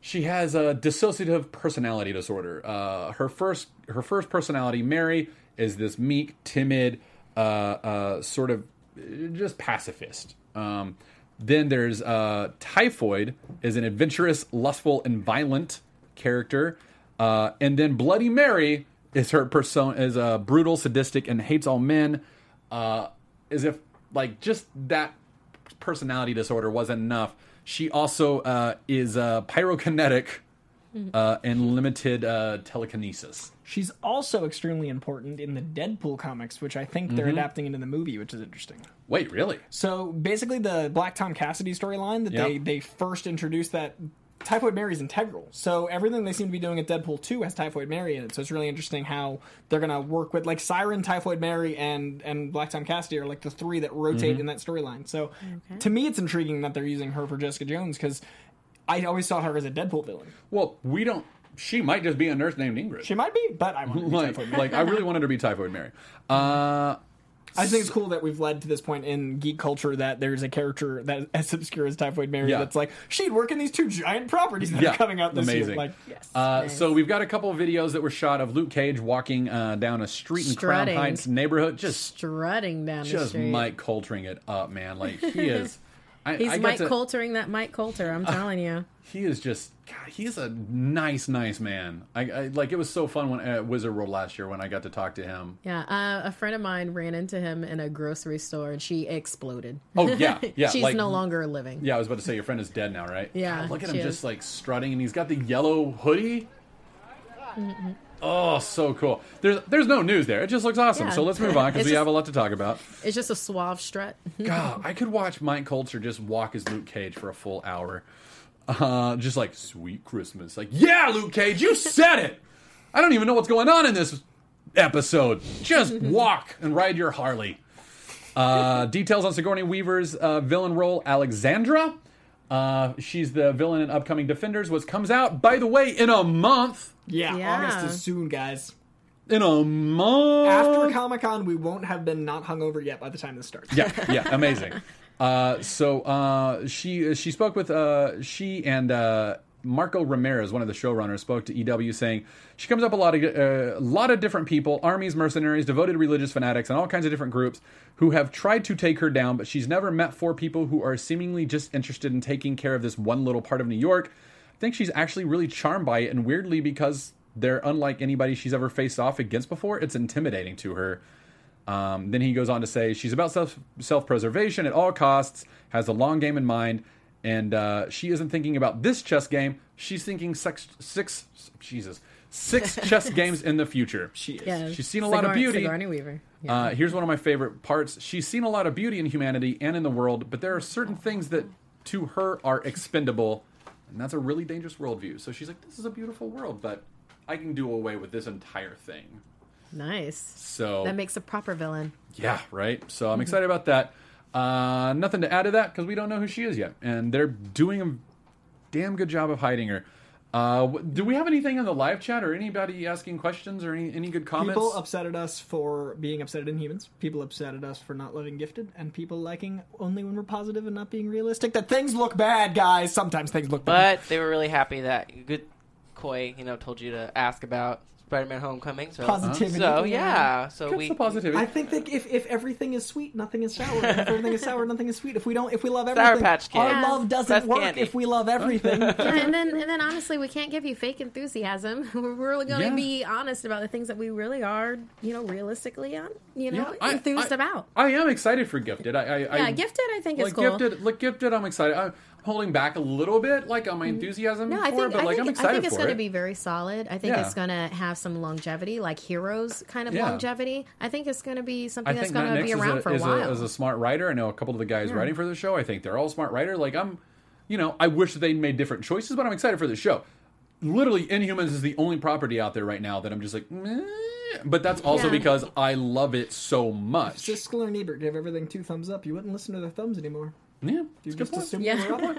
She has a dissociative personality disorder. Uh, her first her first personality, Mary, is this meek, timid, uh, uh, sort of uh, just pacifist. Um, then there's uh, Typhoid, is an adventurous, lustful, and violent character. Uh, and then Bloody Mary is her persona is uh, brutal, sadistic, and hates all men. Uh, as if like just that personality disorder wasn't enough. She also uh, is uh, pyrokinetic uh, and limited uh, telekinesis. She's also extremely important in the Deadpool comics, which I think they're Mm-hmm. adapting into the movie, which is interesting. Wait, really? So basically, the Black Tom Cassidy storyline that they Yep. they first introduced that Typhoid Mary is integral. So everything they seem to be doing at Deadpool two has Typhoid Mary in it. So it's really interesting how they're gonna work with like Siren, Typhoid Mary, and and Black Tom Cassidy are like the three that rotate Mm-hmm. in that storyline. So to me, it's intriguing that they're using her for Jessica Jones because I always saw her as a Deadpool villain. Well, we don't. She might just be a nurse named Ingrid. She might be, but I want to be like, Typhoid Mary. like I really wanted her to be Typhoid Mary. Uh, I think it's cool that we've led to this point in geek culture that there's a character that as obscure as Typhoid Mary Yeah. that's like she'd work in these two giant properties that yeah, are coming out this amazing. year. Like, yes. Uh, Nice. So we've got a couple of videos that were shot of Luke Cage walking uh, down a street in Crown Strutting. Heights neighborhood, just Strutting down the just street. Mike Coltering it up, man. Like he is. I, He's I Mike to- Coltering that Mike Colter. I'm telling you. he is just God, he's a nice nice man I, I like it was so fun when at wizard world last year when i got to talk to him Yeah, uh, a friend of mine ran into him in a grocery store and she exploded. oh yeah yeah She's like, no longer living. yeah i was about to say your friend is dead now right Yeah, God, look at him is. just like strutting and he's got the yellow hoodie oh so cool there's there's no news there it just looks awesome Yeah. so let's move on because we just- have a lot to talk about It's just a suave strut. God, I could watch Mike Colter just walk as Luke Cage for a full hour. Uh, just like, sweet Christmas. Like, yeah, Luke Cage, you said it! I don't even know what's going on in this episode. Just walk and ride your Harley. Uh, details on Sigourney Weaver's uh, villain role, Alexandra. Uh, she's the villain in upcoming Defenders, which comes out, by the way, in a month. yeah, Yeah. August is soon, guys. In a month. After Comic Con, we won't have been not hungover yet by the time this starts. yeah, yeah, amazing. Uh, so uh, she she spoke with uh, she and uh, Marco Ramirez, one of the showrunners, spoke to EW saying she comes up a lot of uh, a lot of different people, armies, mercenaries, devoted religious fanatics, and all kinds of different groups who have tried to take her down, but she's never met four people who are seemingly just interested in taking care of this one little part of New York. I think she's actually really charmed by it, and weirdly because they're unlike anybody she's ever faced off against before, it's intimidating to her. Um, then he goes on to say she's about self self preservation at all costs, has the long game in mind, and uh, she isn't thinking about this chess game. She's thinking six, six Jesus, six chess games in the future. She is. Yeah, She's seen a lot of beauty. Sigourney Weaver. Yeah. Uh, here's one of my favorite parts. She's seen a lot of beauty in humanity and in the world, but there are certain things that to her are expendable, and that's a really dangerous worldview. So she's like, "This is a beautiful world, but I can do away with this entire thing." nice. So That makes a proper villain. yeah, right. So I'm excited about that. Uh, nothing to add to that because we don't know who she is yet, and they're doing a damn good job of hiding her. Uh, do we have anything in the live chat or anybody asking questions or any, any good comments? People upset at us for being upset at Inhumans. People upset at us for not loving Gifted, and people liking only when we're positive and not being realistic. That things look bad, guys. Sometimes things look bad. But they were really happy that good Coy, you know, told you to ask about Spider-Man: Homecoming. So Positivity. So yeah, so That's we the positivity. I think that if, if everything is sweet, nothing is sour. If everything is sour, nothing is sweet. If we don't, if we love Sour everything, Patch Kid. our Yeah. love doesn't That's work. candy. If we love everything, Yeah, and then and then honestly, we can't give you fake enthusiasm. We're really going to Yeah. be honest about the things that we really are, you know, realistically on, you know, I- enthused I- about. I am excited for Gifted. I, I, Yeah, I gifted. I think like is cool. Gifted. Like Gifted, I'm excited. I'm holding back a little bit, like on my enthusiasm Mm-hmm. No, for I think it, but I like think, I'm I excited think it's going it. to be very solid. I think Yeah. it's going to have some longevity, like Heroes kind of Yeah. longevity. I think it's going to be something that's going to be around a, for a is, while. a, is a smart writer. I know a couple of the guys writing for the show. I think they're all smart writer. Like I'm, you know, I wish that they made different choices, but I'm excited for the show. Literally, Inhumans is the only property out there right now that I'm just like, meh. but that's also Yeah. because I love it so much. Siskel and Ebert gave everything two thumbs up. You wouldn't listen to their thumbs anymore. Yeah, You it's a good just point. assume Yeah. they were up.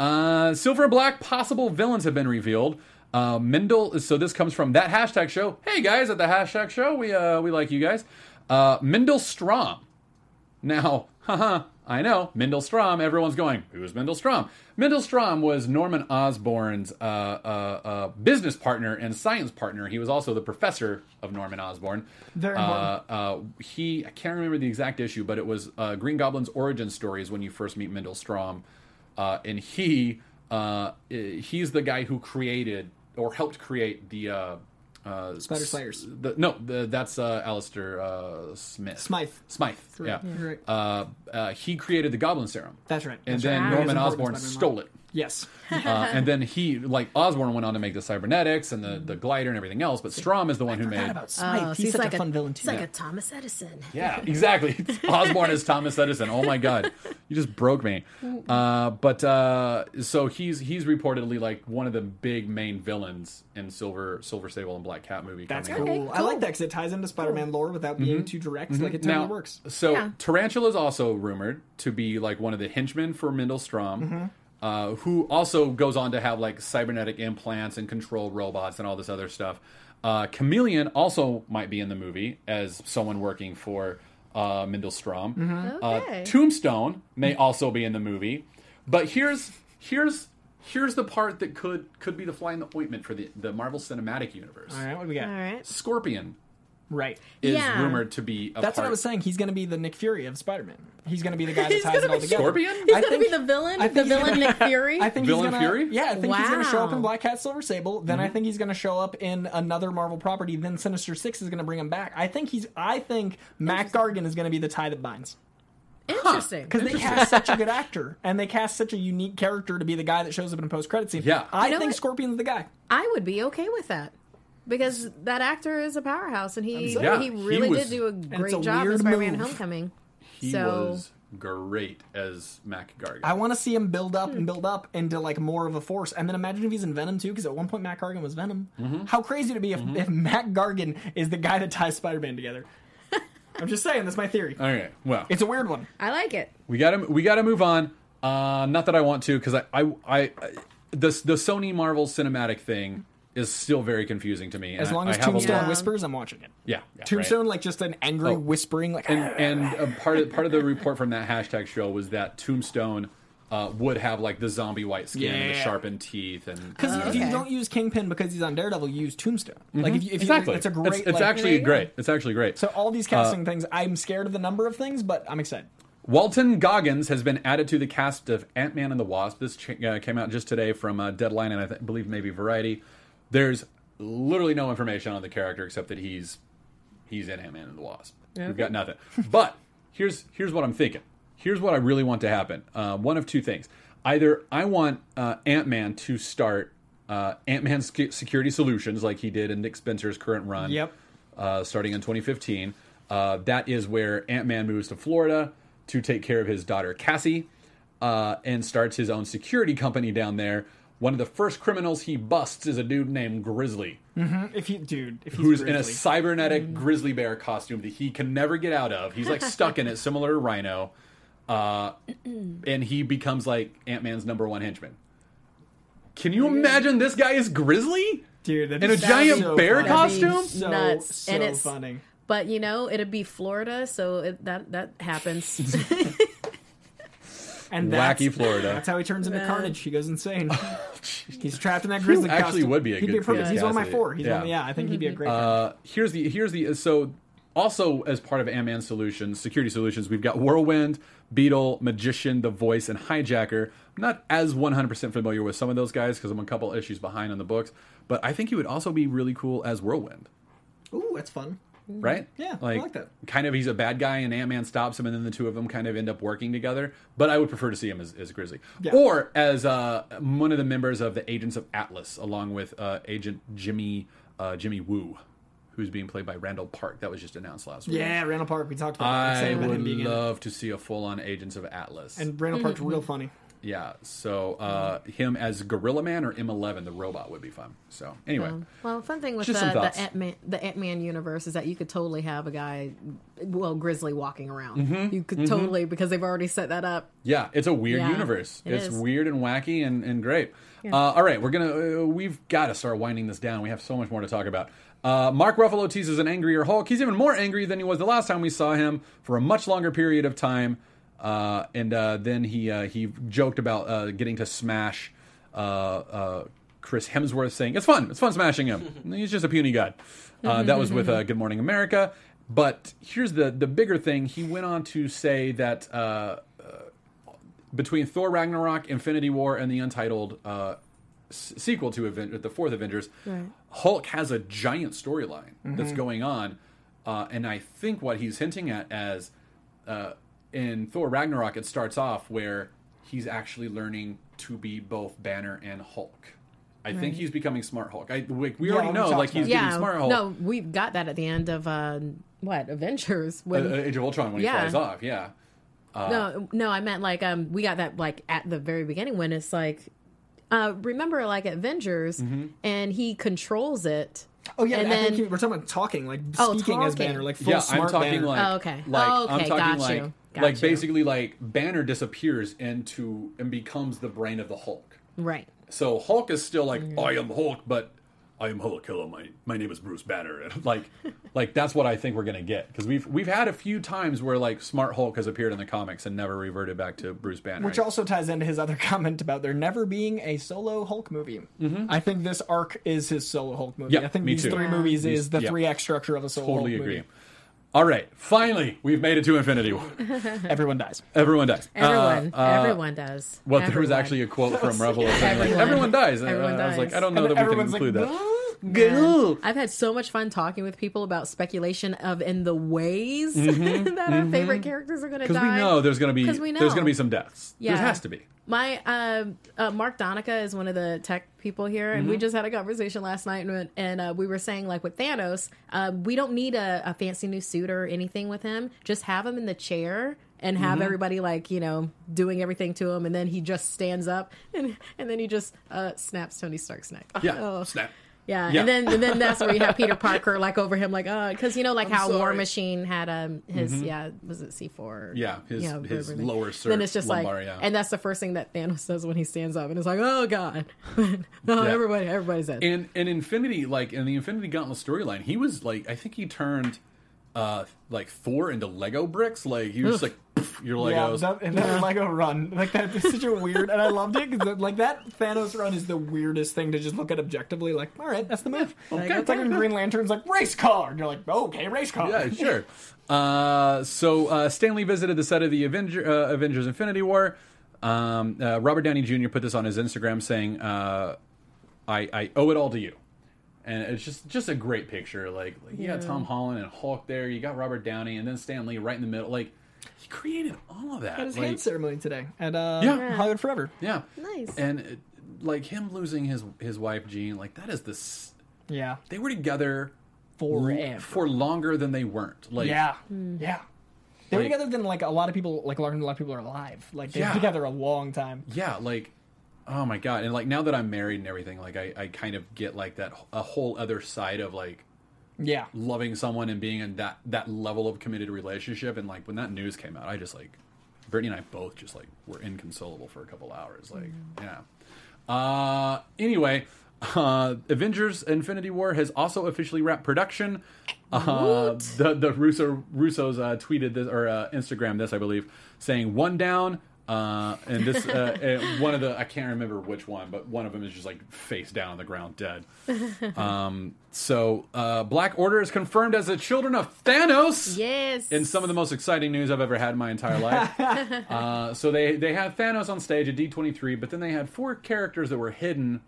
Uh, Silver and Black possible villains have been revealed. Uh, Mendel. So this comes from that hashtag show. Hey guys, at the hashtag show, we uh, we like you guys. Uh, Mendel Stromm. Now, haha, I know, Mendel Stromm, Everyone's going, who's Mendel Stromm? Mendelstrom was Norman Osborn's uh, uh, uh, business partner and science partner. He was also the professor of Norman Osborn. Very uh, important. uh, he, I can't remember the exact issue, but it was uh, Green Goblin's origin stories when you first meet Mendel Stromm. Uh, and he, uh, he's the guy who created or helped create the. Uh, Spider s- Slayers. The, no, the, that's uh, Alistair uh, Smith. Smythe. Smythe. Yeah. You're right. Uh, uh, he created the Goblin Serum. That's right. And That's then right. Norman Osborn stole it. Yes. Uh, and then he, like Osborn, went on to make the cybernetics and the, the glider and everything else. But Stromm is the one who made. about Smythe. Oh, so he's, such like a fun villain too. He's like a Thomas Edison. Yeah, exactly. Osborn is Thomas Edison. Oh my god, you just broke me. Uh, but uh, so he's he's reportedly like one of the big main villains in Silver Silver Sable and Black Cat movie. That's coming cool. out. I like that because it ties into Spider-Man lore without being too direct. Like it totally Mm-hmm. Now, works. so Yeah. Tarantula is also rumored to be like one of the henchmen for Mendel Stromm, Mm-hmm. Uh, who also goes on to have like cybernetic implants and control robots and all this other stuff. Uh, Chameleon also might be in the movie as someone working for uh, Mendel Stromm. Mm-hmm. Okay. Uh, Tombstone may also be in the movie, but here's here's here's the part that could could be the fly in the ointment for the the Marvel Cinematic Universe. All right, what do we got? All right. Scorpion Right. is Yeah. rumored to be a That's what I was saying. He's going to be the Nick Fury of Spider-Man. He's going to be the guy that He's ties it all together. Scorpion? He's gonna be the villain. The villain gonna- Nick Fury. I think Villain he's gonna, Fury? Yeah, I think he's going to show up in Black Cat Silver Sable. Then Mm-hmm. I think he's going to show up in another Marvel property. Then Sinister Six is going to bring him back. I think he's. I think Mac Gargan is going to be the tie that binds Interesting. because they cast such a good actor and they cast such a unique character to be the guy that shows up in a post credit scene. Yeah. I You know think what? Scorpion's the guy. I would be okay with that because that actor is a powerhouse, and he. Yeah, he he really was- did do a great a job in weird Spider-Man: move. Homecoming. He so was great as Mac Gargan. I want to see him build Hmm. up and build up into like more of a force. And then imagine if he's in Venom too, because at one point Mac Gargan was Venom. Mm-hmm. How crazy would it be if, if Mac Gargan is the guy that ties Spider-Man together? I'm just saying, that's my theory. okay, well, It's a weird one. I like it. we got to we got to move on. Uh, not that I want to, because I, I I I the the Sony Marvel cinematic thing is still very confusing to me. As I- long I as have a Tombstone lot- Yeah. whispers, I'm watching it. yeah, yeah, Tombstone, right. like just an angry Oh. whispering, like and and uh, part of part of the report from that hashtag show was that Tombstone uh, would have like the zombie white skin and the sharpened teeth and Because if you don't use Kingpin because he's on Daredevil, you use Tombstone. Like if you, if exactly. you, it's a great. It's, it's like- actually you go. great. It's actually great. So all these casting things, I'm scared of the number of things, but I'm excited. Walton Goggins has been added to the cast of Ant Man and the Wasp. This ch- uh, came out just today from uh, Deadline and I th- believe maybe Variety. There's literally no information on the character except that he's he's in Ant Man and the Wasp. We've got nothing. but here's here's what I'm thinking. Here's what I really want to happen. Uh, one of two things. Either I want uh, Ant Man to start uh, Ant Man Security Solutions like he did in Nick Spencer's current run Yep. uh, starting in 2015. Uh, that is where Ant Man moves to Florida to take care of his daughter Cassie uh, and starts his own security company down there. One of the first criminals he busts is a dude named Grizzly, mm-hmm. If you, dude, if he's who's in a grizzly. cybernetic mm-hmm. grizzly bear costume that he can never get out of. He's like stuck in it, similar to Rhino. Uh, and he becomes like Ant Man's number one henchman. Can you mm-hmm. imagine this guy is Grizzly? dude, that'd in a giant so bear funny. costume? So, Nuts. so And it's- funny. But you know, it'd be Florida, so it, that that happens. And Wacky that's, Florida. That's how he turns into Yeah. Carnage. He goes insane. He's trapped in that grizzly actually costume. would be a he'd good be a perfect. Cletus He's one of my four. He's Yeah. one, yeah, I think he'd be a great. Uh, here's the here's the so also as part of Ant-Man Solutions, Security Solutions, we've got Whirlwind, Beetle, Magician, The Voice, and Hijacker. I'm not as 100% familiar with some of those guys because I'm a couple issues behind on the books, but I think he would also be really cool as Whirlwind, Ooh, that's fun. Right? Yeah, I like that. Kind of, he's a bad guy, and Ant Man stops him, and then the two of them kind of end up working together. But I would prefer to see him as, as Grizzly, Yeah. or as uh, one of the members of the Agents of Atlas, along with uh, Agent Jimmy uh, Jimmy Woo, who's being played by Randall Park. That was just announced last week. Yeah, Randall Park. We talked about. that. I Excited about would him being in love to see a full-on Agents of Atlas. And Randall Park's real funny. Yeah, so uh, him as Gorilla Man or M11, the robot, would be fun. So anyway, Um, well, fun thing with the, the. Ant Man the Ant Man universe is that you could totally have a guy, well, Grizzly walking around. Mm-hmm. You could totally because they've already set that up. Yeah, it's a weird Yeah, universe. it it's is. weird and wacky and, and great. Uh, all right, we're gonna uh, we've got to start winding this down. We have so much more to talk about. Uh, Mark Ruffalo teases an angrier Hulk. He's even more angry than he was the last time we saw him for a much longer period of time. Uh, and uh, then he uh, he joked about uh, getting to smash uh, uh, Chris Hemsworth, saying it's fun, it's fun smashing him. He's just a puny god. Uh, that was with uh, Good Morning America. But here's the the bigger thing. He went on to say that uh, between Thor Ragnarok, Infinity War, and the untitled uh, s- sequel to Aven- the fourth Avengers, Hulk has a giant storyline that's going on, uh, and I think what he's hinting at as uh, in Thor Ragnarok, it starts off where he's actually learning to be both Banner and Hulk. I think he's becoming Smart Hulk. I, we, we Yeah, already know, like he's about getting yeah, Smart Hulk. no, we got that at the end of uh, what Avengers Uh, when uh, Age of Ultron when Yeah. he flies off. Yeah, no, no, I meant like um, we got that like at the very beginning when it's like, uh, remember like Avengers, Mm-hmm. and he controls it. Oh yeah, and I then think he- we're talking about talking, like Oh, speaking as. Banner, like full yeah, smart I'm talking Banner. like Oh, okay. like Oh, I'm okay, talking got like you, got like you. basically like Banner disappears into and becomes the brain of the Hulk. right. So Hulk is still like Mm-hmm. I am Hulk, but I am Hulk. Hello, my my name is Bruce Banner. And like like that's what I think we're gonna get because we've we've had a few times where like Smart Hulk has appeared in the comics and never reverted back to Bruce Banner. Which also ties into his other comment about there never being a solo Hulk movie. I think this arc is his solo Hulk movie. Mm-hmm. Yeah, I think me these too. three Yeah. movies These- is the yeah. three act structure of a solo movie. totally Hulk agree. movie. All right, finally we've made it to Infinity War. Everyone dies. Everyone dies. Everyone, Uh, uh, everyone does. Well, there was actually a quote from Rebel saying, like, Everyone. everyone dies. And, Everyone uh, I was like, dies. I don't know And that we can everyone's like, include that. "What?" Go. I've had so much fun talking with people about speculation of in the ways Mm-hmm. that our favorite characters are going to die. Because we know there's going to be 'Cause we there's going to be some deaths. Yeah. There has to be. My uh, uh, Mark Donica is one of the tech people here, and we Mm-hmm. just had a conversation last night, and, and uh, we were saying like with Thanos, uh, we don't need a, a fancy new suit or anything with him. Just have him in the chair and have Mm-hmm. everybody like you know doing everything to him, and then he just stands up and and then he just uh, snaps Tony Stark's neck. Yeah. Oh. Snap. Yeah. Yeah. and then and then that's where you have Peter Parker like over him, like uh, because you know like how War. Machine had um his yeah was it C four Mm-hmm. Yeah, his- his everything. lower Then it's just lumbar, like yeah. and that's the first thing that Thanos says when he stands up and it's like oh god, Yeah. everybody everybody's dead. in in Infinity, like in the Infinity Gauntlet storyline, he was like, I think he turned uh like four into Lego bricks. Like he was just like "Pff, your Yeah, Legos. that, and that Lego run like that is such a weird, and I loved it because like that Thanos run is the weirdest thing to just look at objectively. Like, all right, that's the move. Okay. it's like when Green Lantern's like race car, and you're like, okay, race car. yeah, sure. Uh, so uh, Stan Lee visited the set of the Avenger, uh, Avengers: Infinity War. Um, uh, Robert Downey Jr. put this on his Instagram, saying, uh, "I, I owe it all to you." And it's just just a great picture. Like, like you got Tom Holland and Hulk there. You got Robert Downey, and then Stan Lee right in the middle. Like he created all of that. At his Like, hand ceremony today at uh, Yeah. Hollywood Forever. yeah, Nice. And it, like him losing his his wife Jean, like that is this. Yeah, They were together forever. for longer than they weren't. Like yeah, yeah. They were together than like a lot of people, like a lot a lot of people are alive. Like they Yeah. were together a long time. yeah, like oh my god, and like now that I'm married and everything, like I, I kind of get like that a whole other side of like Yeah, loving someone and being in that that level of committed relationship. And like when that news came out, I just like Brittany and I both just like were inconsolable for a couple hours. Like yeah. Uh, anyway, uh, Avengers: Infinity War has also officially wrapped production. Uh, the the Russo Russos uh, tweeted this or uh, Instagram this, I believe, saying one down. Uh, and this uh, uh, one of the I can't remember which one, but one of them is just like face down on the ground, dead. Um, so uh, Black Order is confirmed as the children of Thanos yes. in some of the most exciting news I've ever had in my entire life. uh, so they they had Thanos on stage at D23, but then they had four characters that were hidden.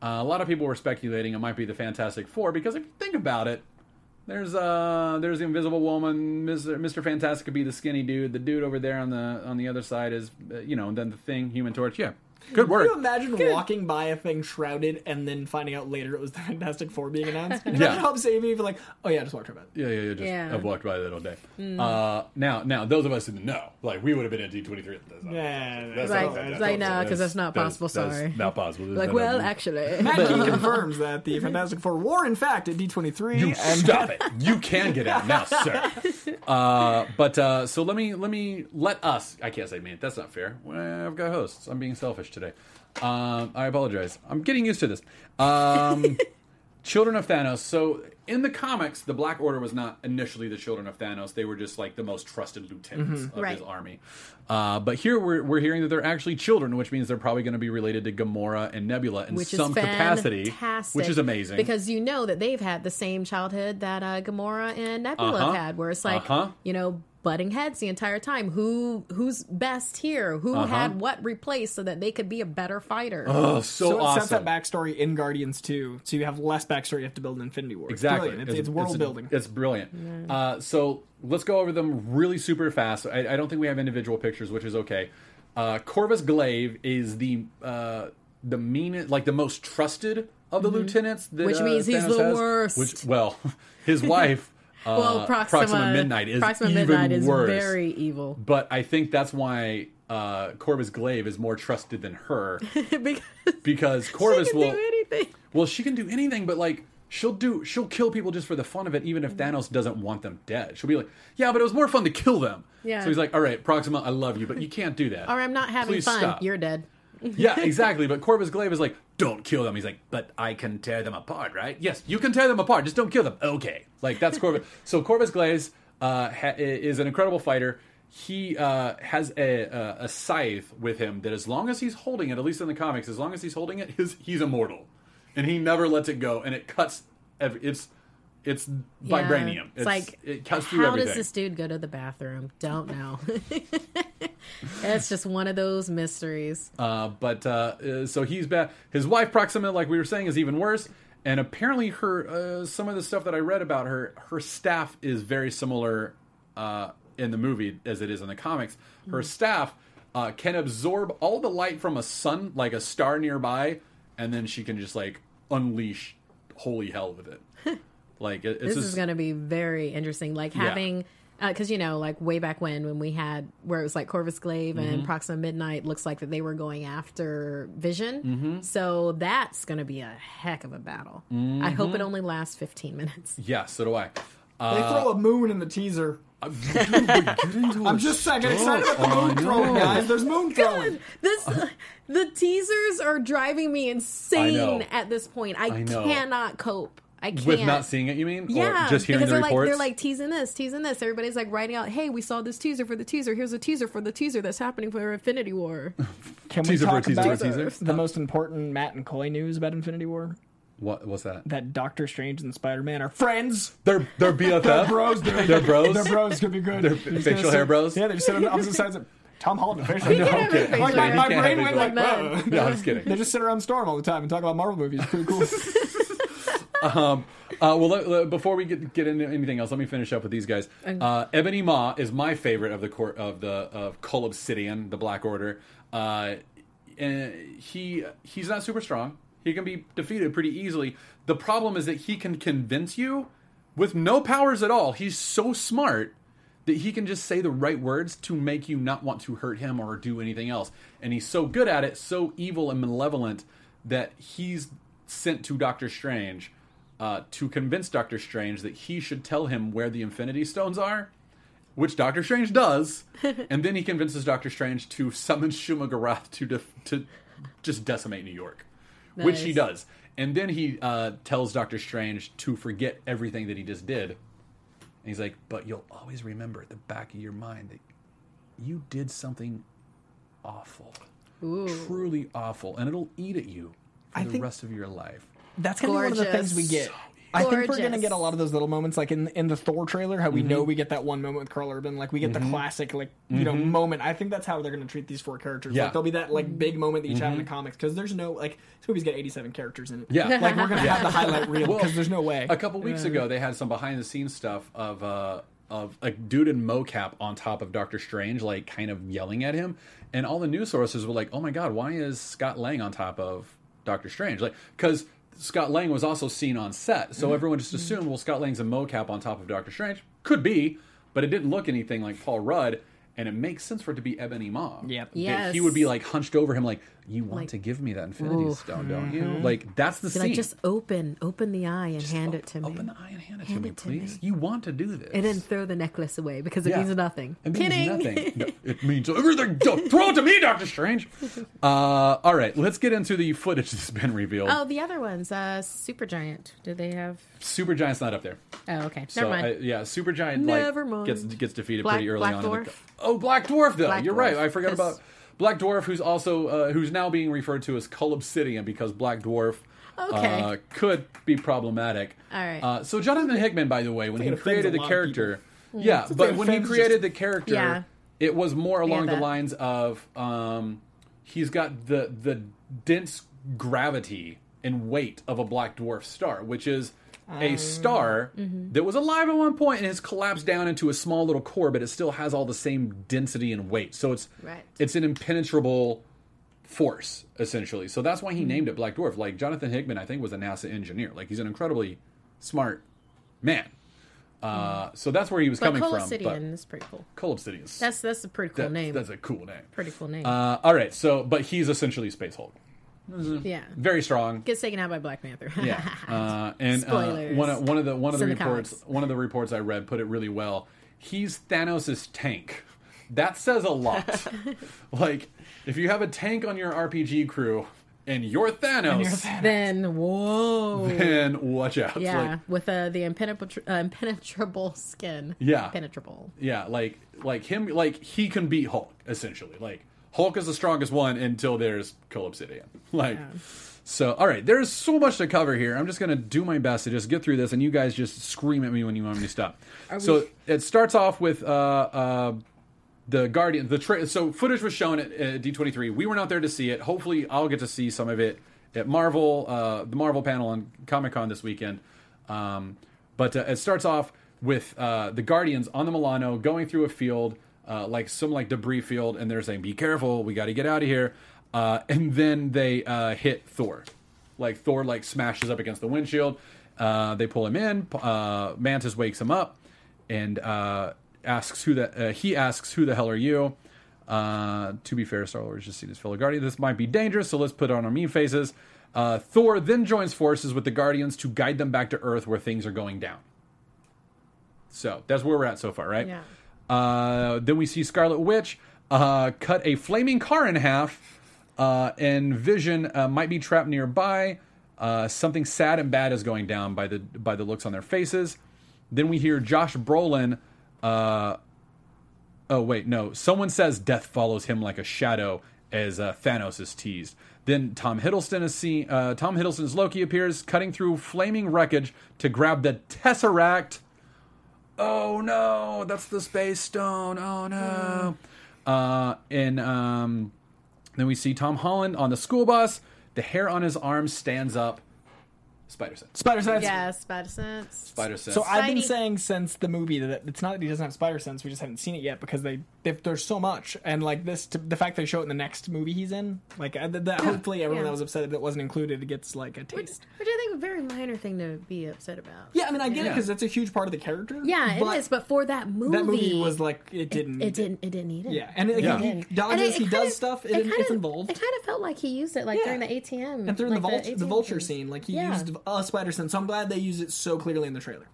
Uh, a lot of people were speculating it might be the Fantastic Four because if you think about it, there's uh there's the Invisible Woman, Mr. Mr. Fantastic could be the skinny dude. The dude over there on the on the other side is uh, you know, and then the Thing, Human Torch. Yeah, good Can you imagine walking by a thing shrouded and then finding out later it was the Fantastic Four being announced? Can you Yeah. imagine how upset you'd be if you're like, oh yeah, I just walked by it. Yeah, yeah, yeah. Just Yeah. I've walked by that all day. Uh, now, now, those of us who know, like, we would have been at D twenty three. Yeah, That's Like- not- that's like, not- no, 'cause that's not possible, sorry. not possible. like well actually. Matt Key confirms that the Fantastic Four were in fact at D23. You and stop it. You can get out now, sir. Uh, but uh, so let me let me let us. I can't say me. That's not fair. I've got hosts. I'm being selfish today. Um, I apologize. I'm getting used to this. Um, Children of Thanos. So in the comics, the Black Order was not initially the children of Thanos. They were just like the most trusted lieutenants of Right. his army. Uh, but here we're, we're hearing that they're actually children, which means they're probably going to be related to Gamora and Nebula in which some is capacity, fantastic, which is amazing. because you know that they've had the same childhood that uh, Gamora and Nebula Uh-huh. have had, where it's like Uh-huh. you know butting heads the entire time. Who who's best here? Who had what replaced so that they could be a better fighter? oh, so, So, it awesome! sets that backstory in Guardians too, so you have less backstory you have to build in Infinity War. It's Exactly. brilliant. It's, it's, world building. It's brilliant. Uh, so let's go over them really super fast. I, I don't think we have individual pictures, which is okay. Uh, Corvus Glaive is the uh, the meanest, like the most trusted of the lieutenants. That, Mm-hmm. Which uh, means he's Thanos the has. worst. Which, well, his wife. Uh, well, Proxima, Midnight is Proxima even Midnight is worse. very evil But I think that's why uh, Corvus Glaive is more trusted than her because because she Corvus can will. do anything. Well, she can do anything, but like she'll do she'll kill people just for the fun of it, even if Mm-hmm. Thanos doesn't want them dead. She'll be like, "Yeah, but it was more fun to kill them." Yeah. So he's like, "All right, Proxima, I love you, but you can't do that." Or I'm not having Please fun. stop. You're dead. yeah, exactly. But Corvus Glaive is like, "Don't kill them." He's like, "But I can tear them apart, right?" Yes, you can tear them apart. Just don't kill them. Okay, like that's Corvus. so Corvus Glaive uh, ha- is an incredible fighter. He uh, has a, a, a scythe with him that, as long as he's holding it, at least in the comics, as long as he's holding it, his, he's immortal, and he never lets it go, and it cuts. Every, it's it's Yeah. vibranium. It's, like, it cuts through how everything. does this dude go to the bathroom? Don't know. it's just one of those mysteries. Uh, but uh, uh, so he's bad. His wife Proxima, like we were saying, is even worse. And apparently, her uh, some of the stuff that I read about her, her staff is very similar uh, in the movie as it is in the comics. Her staff uh, can absorb all the light from a sun, like a star nearby, and then she can just like unleash holy hell with it. Like it, it's This just, is going to be very interesting. Like Yeah. having, because you know, like way back when, when we had where it was like Corvus Glaive Mm-hmm. and Proxima Midnight, looks like that they were going after Vision. Mm-hmm. So that's going to be a heck of a battle. I hope Mm-hmm. it only lasts 15 minutes. yeah. So do I. They throw a moon in the teaser. I'm just saying, get excited about the Oh, moon throwing, guys. There's moon throwing. This, the teasers are driving me insane at this point. I, I cannot cope. I can't. With not seeing it, you mean? Yeah, or just hearing because the they're reports? like they're like teasing this, teasing this. Everybody's like writing out, "Hey, we saw this teaser for the teaser. Here's a teaser for the teaser that's happening for Infinity War." Can Teaser we for a talk teaser for a about teaser? the most important Matt and Coy news about Infinity War? what? was that? That Doctor Strange and Spider Man are friends. They're they're BFF. They're bros, dude. They're bros. They're bros. Could be good. They're You're just facial gonna hair sit- bros? Yeah, they just sit on the opposite sides of Tom Holland. and facial He hair. can okay. facial Like, my, my brain went facial like, hair. No, I'm just kidding. They just sit around Storm all the time and talk about Marvel movies. Pretty cool. Uh, well, let, let- before we get get into anything else, let me finish up with these guys. Uh, Ebony Maw is my favorite of the court of the of Cull Obsidian, the Black Order. Uh, and he he's not super strong. He can be defeated pretty easily. The problem is that he can convince you with no powers at all. He's so smart that he can just say the right words to make you not want to hurt him or do anything else. And he's so good at it, so evil and malevolent that he's sent to Doctor Strange uh, to convince Doctor Strange that he should tell him where the Infinity Stones are, which Doctor Strange does, and then he convinces Doctor Strange to summon Shuma Gorath to def- to just decimate New York, which he does. And then he uh, tells Doctor Strange to forget everything that he just did. And he's like, "But you'll always remember at the back of your mind that you did something awful, truly awful, and it'll eat at you for I the think- rest of your life." That's kind be one of the things we get. I think we're gonna get a lot of those little moments, like in in the Thor trailer, how we Mm-hmm. know we get that one moment with Karl Urban, like we get the classic, like you know, moment. I think that's how they're gonna treat these four characters. Mm-hmm. Yeah. Mm-hmm. Like there'll be that like big moment that each have in the comics because there's no like this movie's got 87 characters in it. Yeah. like we're gonna have the highlight reel Well, because there's no way. A couple weeks ago, they had some behind the scenes stuff of uh, of a dude in mocap on top of Doctor Strange, like kind of yelling at him, and all the news sources were like, "Oh my god, why is Scott Lang on top of Doctor Strange?" Like, because Scott Lang was also seen on set, so mm-hmm. everyone just mm-hmm. assumed, well, Scott Lang's a mocap on top of Doctor Strange. Could be, but it didn't look anything like Paul Rudd. and it makes sense for it to be Ebony Maw. Yep. That Yes. he would be like hunched over him, like, "You want Like- to give me that Infinity Ooh. Stone, don't you?" Like that's the Be scene. like, just open, open the eye and Just hand o- it to me. Open the eye and hand it Hand to me, it to me. please. You want to do this, and then throw the necklace away because it Yeah. means nothing. It means Kidding. nothing. No, it means everything. Don't throw it to me, Doctor Strange. Uh, all right, let's get into the footage that's been revealed. oh, the other ones, uh, Supergiant. Do they have? Super Giant's not up there. Oh, okay. So Never mind. I, yeah, Supergiant Never like mind. gets gets defeated Black- pretty early Black on. in the oh, Black Dwarf though. Black You're Dwarf, right. I forgot about Black Dwarf, who's also uh, who's now being referred to as Cull Obsidian because Black Dwarf. Okay. Uh, could be problematic. All right. Uh, so Jonathan Hickman, by the way, when he created the character, yeah, but when he created just- the character, Yeah. it was more along the lines of um, he's got the the dense gravity and weight of a black dwarf star, which is a star Mm-hmm. that was alive at one point and has collapsed down into a small little core, but it still has all the same density and weight. So it's Right. it's an impenetrable force essentially. So that's why Mm-hmm. he named it Black Dwarf. Like Jonathan Hickman, I think was a NASA engineer. Like he's an incredibly smart man. Uh, so that's where he was Mm-hmm. but coming Coal from. Obsidian is pretty cool. Coal Obsidian. That's that's a pretty cool that- name. That's a cool name. pretty cool name. Uh, all right, so but he's essentially Space Hulk. Yeah. Very strong. Gets taken out by Black Panther. Yeah, uh, and uh, one of one of the one of the reports comics. one of the reports I read put it really well. He's Thanos' tank. That says a lot. like if you have a tank on your RPG crew and you're Thanos, then whoa. then watch out. yeah, Like, with uh, the impenetrable, uh, impenetrable skin. Yeah. Penetrable. yeah, like like him, like he can beat Hulk essentially. Like Hulk is the strongest one until there's Cull Obsidian. Like. So, all right, there's so much to cover here. I'm just going to do my best to just get through this, and you guys just scream at me when you want me to stop. so, it starts off with uh, uh, the Guardian. The tra- so footage was shown at uh, D23. We were not there to see it. Hopefully, I'll get to see some of it at Marvel, uh, the Marvel panel on Comic Con this weekend. Um, but uh, it starts off with uh, the Guardians on the Milano going through a field, uh, like some like debris field, and they're saying, "Be careful, we got to get out of here." Uh, and then they uh, hit Thor, like Thor like smashes up against the windshield. Uh, they pull him in. Uh, Mantis wakes him up and uh, asks who uh, he asks who the hell are you. To be fair, Star Lord has just seen his fellow Guardian. This might be dangerous, so let's put on our mean faces. Thor then joins forces with the Guardians to guide them back to Earth where things are going down. So that's where we're at so far, right? Yeah. Uh, then we see Scarlet Witch uh, cut a flaming car in half, uh, and Vision uh, might be trapped nearby. Uh, something sad and bad is going down by the by the looks on their faces. Then we hear Josh Brolin. Uh, oh wait, no. Someone says death follows him like a shadow as Thanos is teased. Then Tom Hiddleston is seen. Tom Hiddleston's Loki appears, cutting through flaming wreckage to grab the Tesseract. Oh no, that's the space stone. Oh no. Uh, and um, then we see Tom Holland on the school bus. The hair on his arm stands up. Spider sense. Spider sense. Yeah, spider sense. Spider sense. So I've been Spidey. saying since the movie that it's not that he doesn't have spider sense. We just haven't seen it yet because they, they there's so much and like this to, the fact they show it in the next movie he's in. Like uh, that, that hopefully everyone Yeah. that was upset that it wasn't included gets like a taste. which I think a very minor thing to be upset about. Yeah, I mean I get it because that's a huge part of the character. Yeah, it is. But for that movie, that movie was like it didn't. It didn't. It didn't need it. Yeah, and it, Yeah. he, he And dodges, it- he does kinda- stuff. It, it kinda- it's involved. It kind of felt like he used it, like Yeah. during the ATM and through like the, vult- the ATM vulture scene, like he Yeah. used a spider sense. So I'm glad they use it so clearly in the trailer.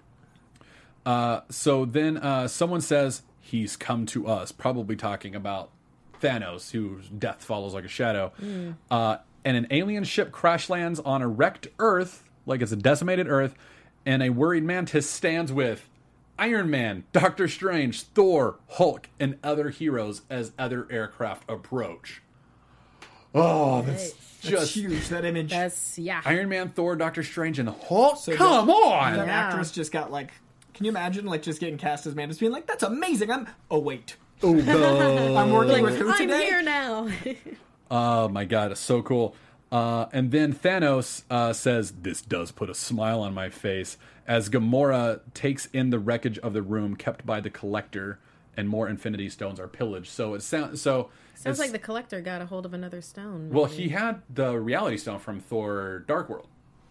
Uh, so then uh, someone says he's come to us, probably talking about Thanos, whose death follows like a shadow. Uh, and an alien ship crash lands on a wrecked Earth, like it's a decimated Earth, and a worried Mantis stands with Iron Man, Doctor Strange, Thor, Hulk, and other heroes as other aircraft approach. Oh, that's That's just huge. That image. That's yeah. Iron Man, Thor, Doctor Strange, and the Hulk. So Come that- on! that Yeah. actress just got like. Can you imagine like just getting cast as Mantis, being like, "That's amazing." I'm. Oh wait, Oh, no. I'm working with who I'm today? here now. Oh my god, it's so cool. Uh, and then Thanos uh, says, "This does put a smile on my face." As Gamora takes in the wreckage of the room kept by the Collector, and more Infinity Stones are pillaged. So it sounds so. Sounds like the collector got a hold of another stone. well, he had the Reality Stone from Thor: Dark World,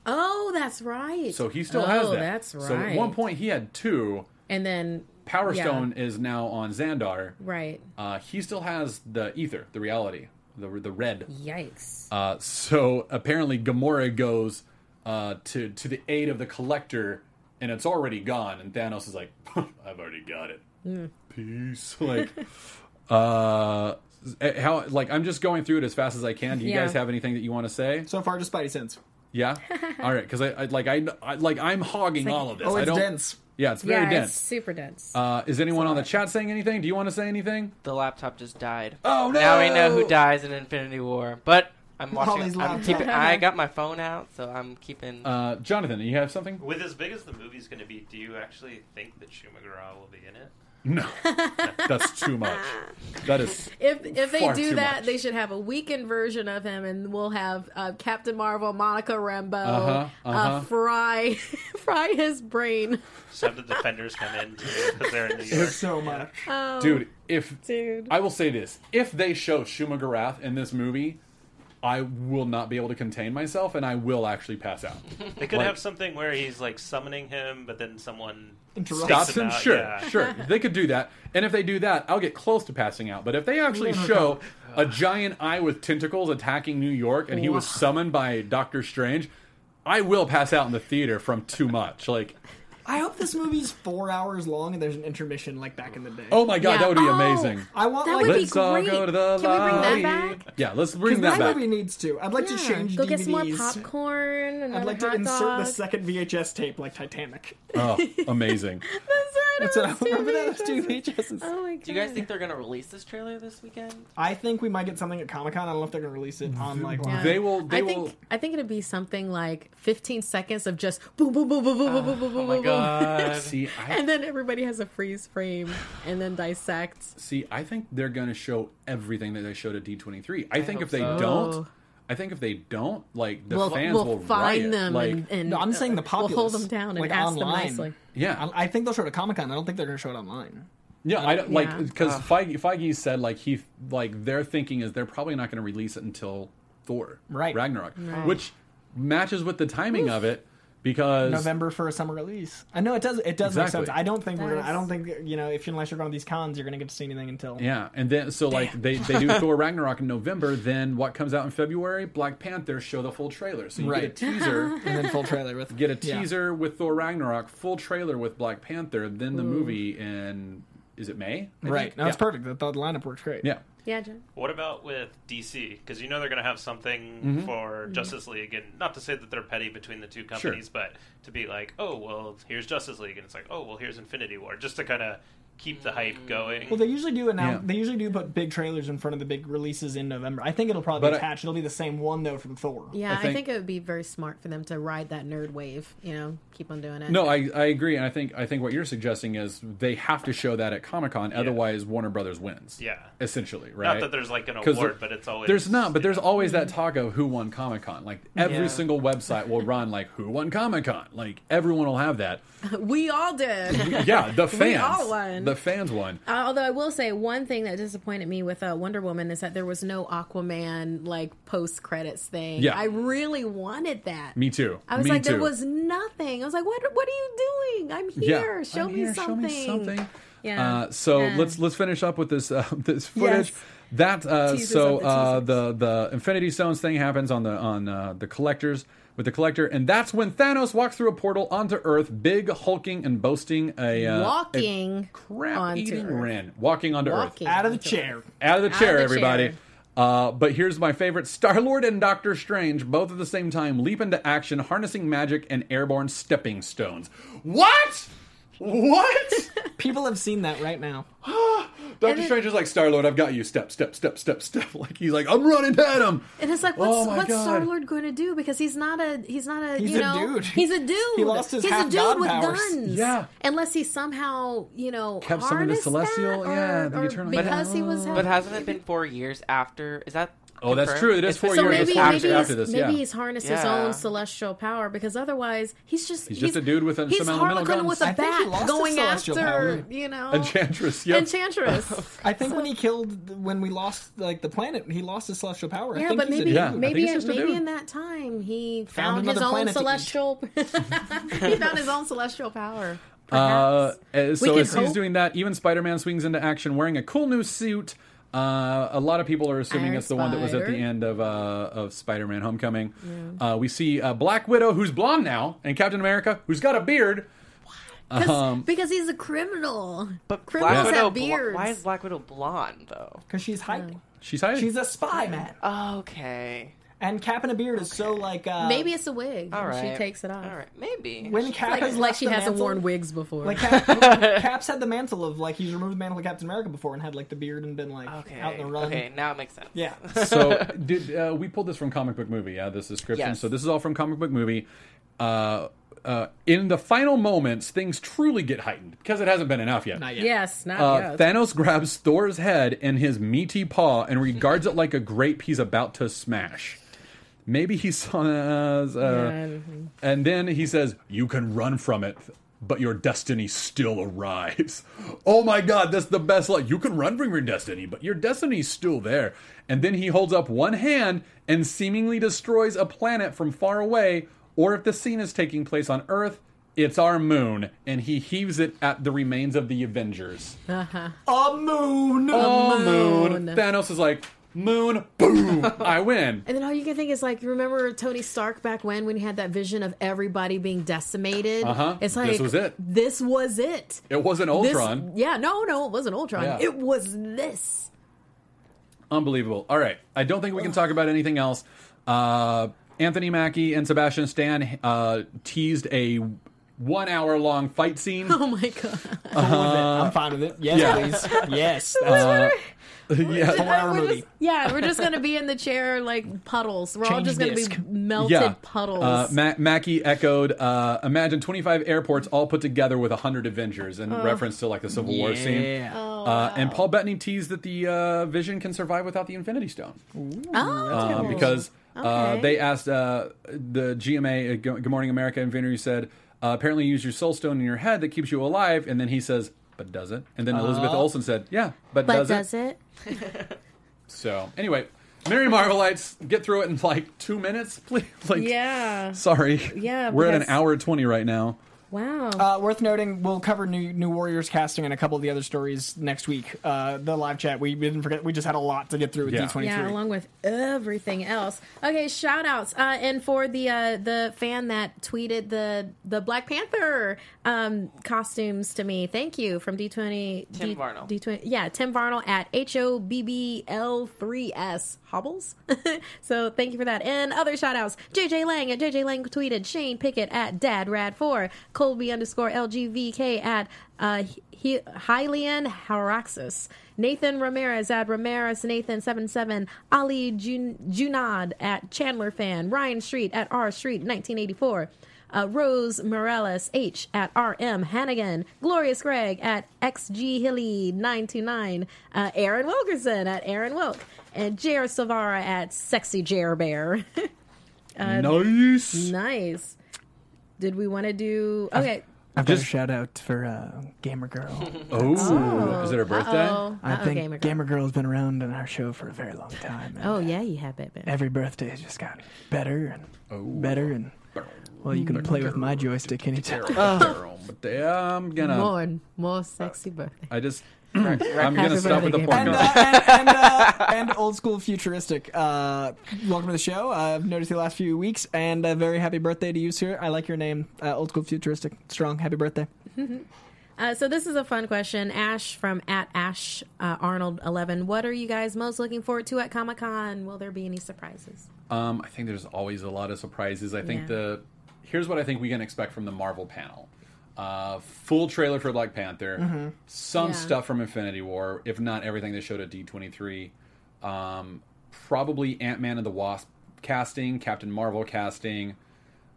Oh, that's right. so he still oh, has that. That's right. So at one point he had two. and then Power Yeah. Stone is now on Xandar. Right. Uh, he still has the Aether, the reality, the the red. Yikes. Uh, so apparently Gamora goes uh, to to the aid of the Collector, and it's already gone. And Thanos is like, "I've already got it. Peace." Like, uh, how? Like, I'm just going through it as fast as I can. Do you Yeah. guys have anything that you want to say? So far, just Spidey sense. Yeah. All right, because I, I like I, I like I'm hogging all of this. Oh, I it's don't. dense. Yeah, it's very yeah, dense. it's super dense. Uh, is anyone on the chat saying anything? Do you want to say anything? The laptop just died. Oh no! Now we know who dies in Infinity War. But I'm All watching. these I'm keeping, I got my phone out, so I'm keeping. Uh, Jonathan, you have something? With as big as the movie's going to be, do you actually think that Shuma Gorath will be in it? No, that's too much. That is if if they do that, much. they should have a weakened version of him, and we'll have uh, Captain Marvel, Monica Rambeau, Uh-huh, uh uh-huh. fry fry his brain. Just have the defenders come in because they're in New York. So much. Oh, dude. If dude. I will say this, if they show Shuma Gorath in this movie, I will not be able to contain myself, and I will actually pass out. They could Like- have something where he's like summoning him, but then someone Interrupt. takes Stops him, out, sure, yeah. sure. They could do that, and if they do that, I'll get close to passing out. But if they actually oh, Never show a giant eye with tentacles attacking New York, and he was summoned by Doctor Strange, I will pass out in the theater from too much. Like, I hope this movie's four hours long and there's an intermission like back in the day. oh my god, Yeah. that would be Oh, amazing. I want That like would be Let's all great. go to the Can we bring that lobby. back? Yeah, let's bring that back. because that that back. movie needs to. I'd like to Yeah, change Go DVDs. get some more popcorn. I'd Another like to hot insert dog. the second VHS tape like Titanic. Oh, amazing. That's right. That's I what I was too remember. That was two VHSs. Oh my god. Do you guys think they're gonna release this trailer this weekend? I think we might get something at Comic Con. I don't know if they're gonna release it on like. Yeah. They will- they I will- think. I think it'd be something like 15 seconds of just boom, boom, boom, boom, boom, boom, boom, boom, Oh boom, boom. God! See, I And then everybody has a freeze frame and then dissects. See, I think they're going to show everything that they showed at D23. I, think if they so. don't, I think if they don't, like the we'll fans we'll will find riot. them like, and, and No, I'm saying the uh, populace. We'll hold them down and like ask online. them nicely. yeah, I I think they'll show it at Comic Con. I don't think they're gonna show it online. yeah. I don't like because Feige, Feige said like he like their thinking is they're probably not going to release it until Thor Right. Ragnarok, which matches with the timing of it because November for a summer release. I know it does. It does Exactly. make sense. I don't think we're. Gonna, I don't think you know if unless you're going to these cons, you're going to get to see anything until. Yeah, and then so like they, they do Thor Ragnarok in November. Then what comes out in February? Black Panther show the full trailer. So you Right. get a teaser. And then full trailer with get a yeah. teaser with Thor Ragnarok, full trailer with Black Panther, then the movie in is it May? I Right. think? No, yeah. it's perfect. The, the lineup works great. Yeah. Yeah, Jen. What about with DC? Because you know they're going to have something Mm-hmm. for Justice League, and not to say that they're petty between the two companies, but to be like, oh well, here's Justice League, and it's like, oh well, here's Infinity War, just to kind of keep the hype going. Well, they usually do announce. Yeah. They usually do put big trailers in front of the big releases in November. I think it'll probably But be I- It'll be the same one though from Thor. Yeah, I I think- think, it would be very smart for them to ride that nerd wave. You know, keep on doing it. No, I, I agree, and I think I think what you're suggesting is they have to show that at Comic Con, otherwise Warner Brothers wins. Yeah. essentially, right? Not that there's like an award, there- but it's always There's not, but you there's know. always that mm-hmm. talk of who won Comic Con. Like every Yeah. single website will run like who won Comic Con. Like everyone will have that. we all did. Yeah, the fans. all won. The fans won. Uh, although I will say one thing that disappointed me with uh, Wonder Woman is that there was no Aquaman like post credits thing. Yeah. I really wanted that. Me too. I was Me like, too. there was nothing. I was like, what? What are you doing? I'm here. Yeah. Show I'm me here. something. Show me something. Yeah. Uh, so Yeah. let's let's finish up with this uh, this footage. Yes. That uh, so the uh, the the Infinity Stones thing happens on the on uh, the collectors with the collector, and that's when Thanos walks through a portal onto Earth, big hulking and boasting a uh, Walking a crap eating Earth. Ren walking onto Walking Earth Out of the chair. Earth. out of the chair, of the everybody. chair. Uh, but here's my favorite: Star Lord and Doctor Strange, both at the same time, leap into action, harnessing magic and airborne stepping stones. What? What? People have seen that right now. Doctor then- Strange is like Star Lord. I've got you. Step, step, step, step, step. Like he's like, I'm running at him. And it's like, what's Oh my what's God. Star Lord going to do? Because he's not a he's not a He's you a know dude. he's a dude. He lost his he's a half dude god with powers. guns. Yeah. unless he somehow you know Kept some of the harnessed celestial- that, yeah, or- the or eternal- because he was. But hasn't it been four years after? Is that? Oh, that's true. It is It's four so years maybe after- maybe, after he's, this, maybe yeah. he's harnessed his own celestial power because otherwise he's just He's just a dude with a- he's some elemental Harlequin guns. with a I think he bat going after power. you know Enchantress. Yep. Enchantress. I think when he killed, when we lost like the planet, he lost his celestial power. I Yeah, think but he's maybe. Yeah, maybe in, maybe in that time he Found found, his own planet to eat. celestial. he found his own celestial power. Uh, Perhaps. uh, so can as he's doing that, even Spider-Man swings into action wearing a cool new suit. Uh, a lot of people are assuming Iron it's the one that was at the end of uh, of Spider-Man: Homecoming. Uh, we see uh, Black Widow, who's blonde now, and Captain America, who's got a beard. 'Cause- Um, because he's a criminal. But criminals Black Widow, have bl- beards. why is Black Widow blonde though? Because she's hiding. she's hiding. She's a spy, man. Okay, And Cap in a beard is so like. Uh, Maybe it's a wig. all and right. She takes it off. All right, maybe. when Cap Like, has like left she hasn't mantle- worn wigs before. Like Cap, Cap's had the mantle of like he's removed the mantle of Captain America before and had like the beard and been like okay, out in the run. okay, now it makes sense. Yeah. so did uh, we pulled this from comic book movie yeah this description Yes. so this is all from comic book movie uh, uh, in the final moments things truly get heightened because it hasn't been enough yet Not yet. yes, not uh, yet. Thanos grabs Thor's head in his meaty paw and regards it like a grape he's about to smash. Maybe he saws, uh, and then he says, "You can run from it, but your destiny still arrives." Oh my God, that's the best line. You can run from your destiny, but your destiny's still there. And then he holds up one hand and seemingly destroys a planet from far away, or if the scene is taking place on Earth. It's our moon, and he heaves it at the remains of the Avengers. A moon. Oh, moon. moon. Thanos is like, moon, boom, I win. And then all you can think is like, remember Tony Stark back when when he had that vision of everybody being decimated? Uh-huh. It's like This was it. This was it. It wasn't This- Ultron. yeah, no, no, it wasn't Ultron. Yeah. It was this. Unbelievable. All right. I don't think we can talk about anything else. Uh, Anthony Mackie and Sebastian Stan uh, teased a one hour long fight scene. Oh my god. Cool with it. I'm fine with it. Yes, yeah. please. Yes. That's yeah. a four-hour We're movie. just- yeah, we're just gonna be in the chair like puddles. We're all just gonna disc. be melted Yeah. puddles. Uh, Ma- Mackie echoed, uh, imagine 25 airports all put together with 100 Avengers in reference to like the Civil War scene. Yeah. Uh, and Paul Bettany teased that the uh, Vision can survive without the Infinity Stone. oh, uh, because uh, Okay. they asked uh, the GMA, uh, Good Morning America, and Infinity said, uh, apparently you use your soul stone in your head that keeps you alive. And then he says, but does it? And then Elizabeth oh. Olsen said, yeah, but, but does, does, it? it? So anyway, Mary Marvelites, get through it in like two minutes, please. Like, Yeah. Sorry. Yeah, We're at an hour 20 right now. Wow. Uh, worth noting, we'll cover new New Warriors casting and a couple of the other stories next week. Uh, the live chat, we didn't forget. We just had a lot to get through with Yeah. D23. Yeah, along with everything else. Okay, shout outs. Uh, and for the uh, the fan that tweeted the the Black Panther um, costumes to me, thank you from D20. Tim D, Varnell. D20, yeah, Tim Varnell at H O B B L 3S Hobbles. so thank you for that. And other shout outs JJ Lang at JJ Lang tweeted, Shane Pickett at DadRad4, Colby underscore LGVK at uh, Hylian Haraxis. Nathan Ramirez at Ramirez Nathan seven seven Ali Jun- Junad at Chandler Fan Ryan Street at R Street 1984 uh, Rose Morales H at RM Hannigan Glorious Greg at XG Hilly 929 uh, Aaron Wilkerson at Aaron Wilk and Jer Savara at Sexy Jer Bear Uh, nice. nice did we want to do okay I've got Just- a shout out for uh, Gamer Girl. Oh, is it her birthday? oh I uh-oh, think Gamer Gamer, Girl. Girl has been around in our show for a very long time. oh yeah you have it man. Every birthday has just gotten better and Oh. better, and well, you can play with my joystick anytime. But yeah, I'm gonna. more and more sexy birthday I just. I'm gonna stop with the birthday, porn. and, uh, and, and, uh, and old school futuristic. Uh, welcome to the show. Uh, I've noticed you the last few weeks, and a very happy birthday to you, sir. I like your name, uh, old school futuristic. Strong, happy birthday. Uh, so this is a fun question. Ash from at Ash uh, Arnold eleven. What are you guys most looking forward to at Comic Con? Will there be any surprises? Um, I think there's always a lot of surprises. I think Yeah. the here's what I think we can expect from the Marvel panel: uh, full trailer for Black Panther, some Yeah. stuff from Infinity War, if not everything they showed at D23. Um, probably Ant Man and the Wasp casting, Captain Marvel casting,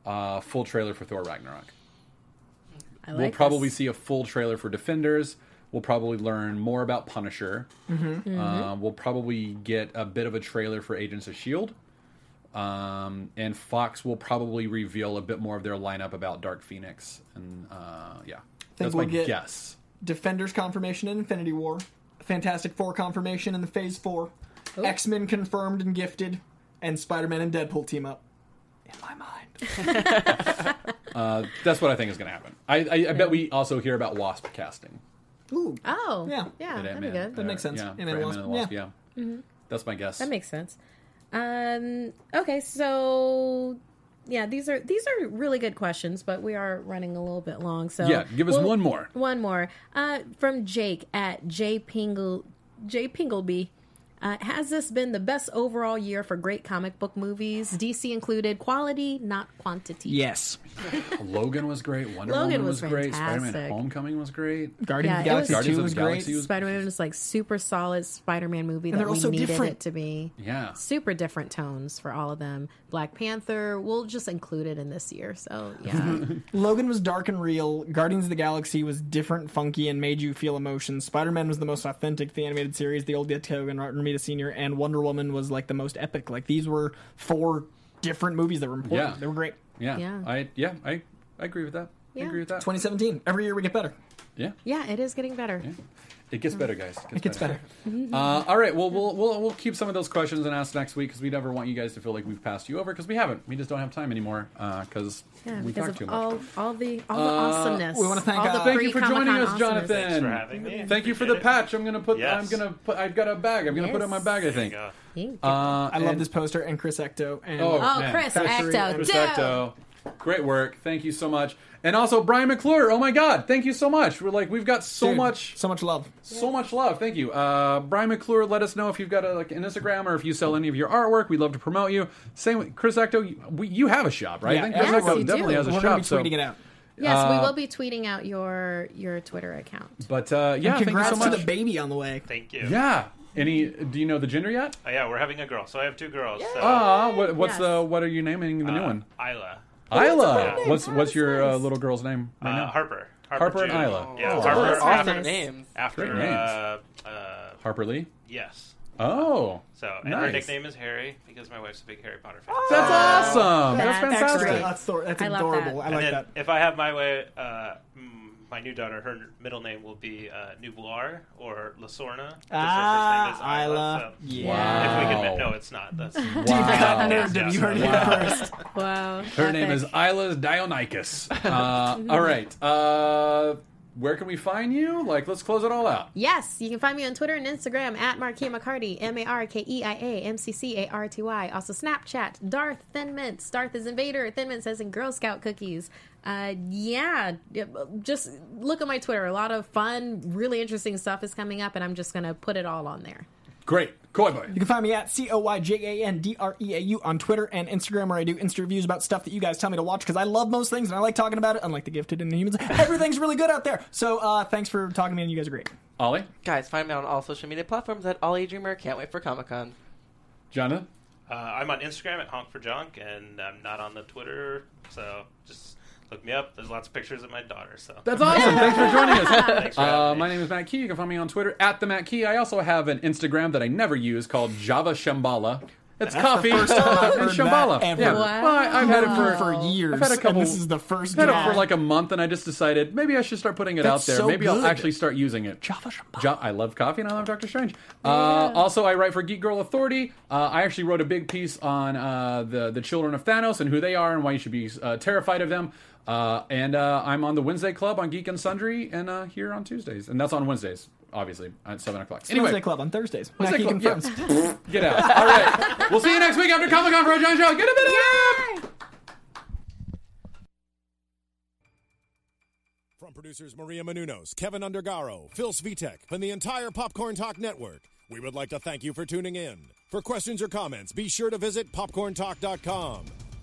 uh, full trailer for Thor Ragnarok. I like we'll probably this. see a full trailer for Defenders. We'll probably learn more about Punisher. Mm-hmm. Uh, we'll probably get a bit of a trailer for Agents of Shield. Um, and Fox will probably reveal a bit more of their lineup about Dark Phoenix. And uh, yeah, that's we'll my get- guess. Defenders confirmation in Infinity War. Fantastic Four confirmation in the Phase Four. X Men confirmed and gifted, and Spider Man and Deadpool team up. In my mind. Uh, that's what I think is going to happen. I, I, I bet we also hear about Wasp casting. Ooh, Oh, Yeah. yeah, that'd be good. That makes sense. Yeah, Ant-Man and Ant-Man and the Wasp, Wasp. Yeah, that's my guess. That makes sense. Um, okay, so yeah, these are these are really good questions, but we are running a little bit long. So Yeah, give us one more. One more uh, from Jake at J Pingle J Pingleby. Uh, has this been the best overall year for great comic book movies? DC included, quality, not quantity. yes. Logan was great. Wonder Logan Woman was was, great. fantastic. Spider-Man: Homecoming was great. Guardians Yeah, of it the was- Galaxy Guardians 2 of was the great. Galaxy was- Spider Man was like super solid Spider Man movie And that they're we also needed different. it to be. Yeah. Super different tones for all of them. Black Panther, we'll just include it in this year. So yeah. Logan was dark and real. Guardians of the Galaxy was different, funky, and made you feel emotions. Spider Man was the most authentic the animated series, the old Dick Hogan, Martin Romita Sr., and Wonder Woman was like the most epic. Like these were four different movies that were important. Yeah. They were great. Yeah, Yeah. I yeah, I I agree with that. I agree with that. 2017. Every year we get better. Yeah, yeah, it is getting better. It gets better, guys. It gets better. Uh, all right, well, we'll we'll we'll keep some of those questions and ask next week because we never want you guys to feel like we've passed you over because we haven't. We just don't have time anymore because Yeah, we because talk too much. all, all the all the Uh, awesomeness. we wanna thank, all the uh, Thank you for pre-Comic-Con joining us. Jonathan. Thanks for having me. Thank you for the patch. I'm gonna put. I'm gonna put. I've got a bag. I'm gonna put it in my bag. I think. Thank you. Uh, I love this poster and Chris Ecto. And Oh, oh. Chris Ecto. Acto, and too. Respecto. Great work. Thank you so much. And also Brian McClure. Oh my God. Thank you so much. We're like we've got so Dude, much so much love. so much love. Thank you. Uh, Brian McClure, let us know if you've got a, like an Instagram or if you sell any of your artwork. We'd love to promote you. Same with Chris Ecto. You, we, you have a shop, right? Yeah, I think yes, Ecto you do. definitely has a We're shop. going to be so- tweeting it out. Yes, we Uh, will be tweeting out your your Twitter account. But uh, yeah, thank you Congrats so much. to the baby on the way. Thank you. yeah. Any? Do you know the gender yet? Oh, yeah, we're having a girl. So I have two girls. So, Ah, what, what's Yes. the? What are you naming the new uh, one? Isla. Isla. name. What's Oh, what's your uh, little girl's name right Uh, now? Harper. Harper and June. Isla. Yeah, Oh, Harper that's after, nice. names. after Great names. uh, uh, Harper Lee. yes. Oh, So and her Nice. nickname is Harry because my wife's a big Harry Potter fan. that's awesome. That's, That's fantastic. great. That's, thor- that's I love adorable. that. I and like then that. if I have my way, uh, mm, my new daughter, her middle name will be uh, Nuboir or Lasorna. Ah, her first name is Isla. Isla. so Yeah. If we Wow. can, no, it's not. That's Wow. Nerd, Yes, you heard it first. Wow. Her name is Isla's Dionyscus. Uh, all right. Uh, where can we find you? Like, let's close it all out. Yes, you can find me on Twitter and Instagram at Markeia McCarty, M A R K E I A M C C A R T Y. Also Snapchat, Darth Thin Mints. Darth is Invader. Thin Mints says in Girl Scout cookies. Uh, yeah, just look at my Twitter. A lot of fun, really interesting stuff is coming up, and I'm just gonna put it all on there. Great. Coy Boy. You can find me at C O Y J A N D R E A U on Twitter and Instagram, where I do Insta reviews about stuff that you guys tell me to watch because I love most things and I like talking about it. Unlike the gifted and the humans, everything's really good out there. So uh, thanks for talking to me, and you guys are great. Ollie? Guys, find me on all social media platforms at Ollie Dreamer. Can't wait for Comic Con. Jonathan? Uh, I'm on Instagram at Honk for Junk, and I'm not on the Twitter, so just look me up. There's lots of pictures of my daughter. So That's awesome. Thanks for joining us. Thanks for Uh, my name is Matt Key. You can find me on Twitter at the Matt Key. I also have an Instagram that I never use called Java Shambhala. It's coffee first time I've and heard Shambhala. that ever. Yeah. Wow. Well, I, I've had it for for years. I've had a couple. and this is the first. I've had it guy. for like a month, and I just decided maybe I should start putting it That's out there. so maybe I'll good. actually start using it. Java Shambhala. Jo- I love coffee and I love Doctor Strange. Uh, also, I write for Geek Girl Authority. Uh, I actually wrote a big piece on uh, the the children of Thanos and who they are and why you should be uh, terrified of them. Uh, and uh, I'm on the Wednesday Club on Geek and Sundry and uh, here on Tuesdays, and that's on Wednesdays, obviously at seven o'clock. Wednesday Anyway, Club on Thursdays. Wednesday Matt Key Club, yeah. get out. All right, we'll see you next week after Comic Con for a John Show. Get a bit of From producers Maria Menounos, Keven Undergaro, Phil Svitek, and the entire Popcorn Talk Network, we would like to thank you for tuning in. For questions or comments, be sure to visit popcorntalk.com.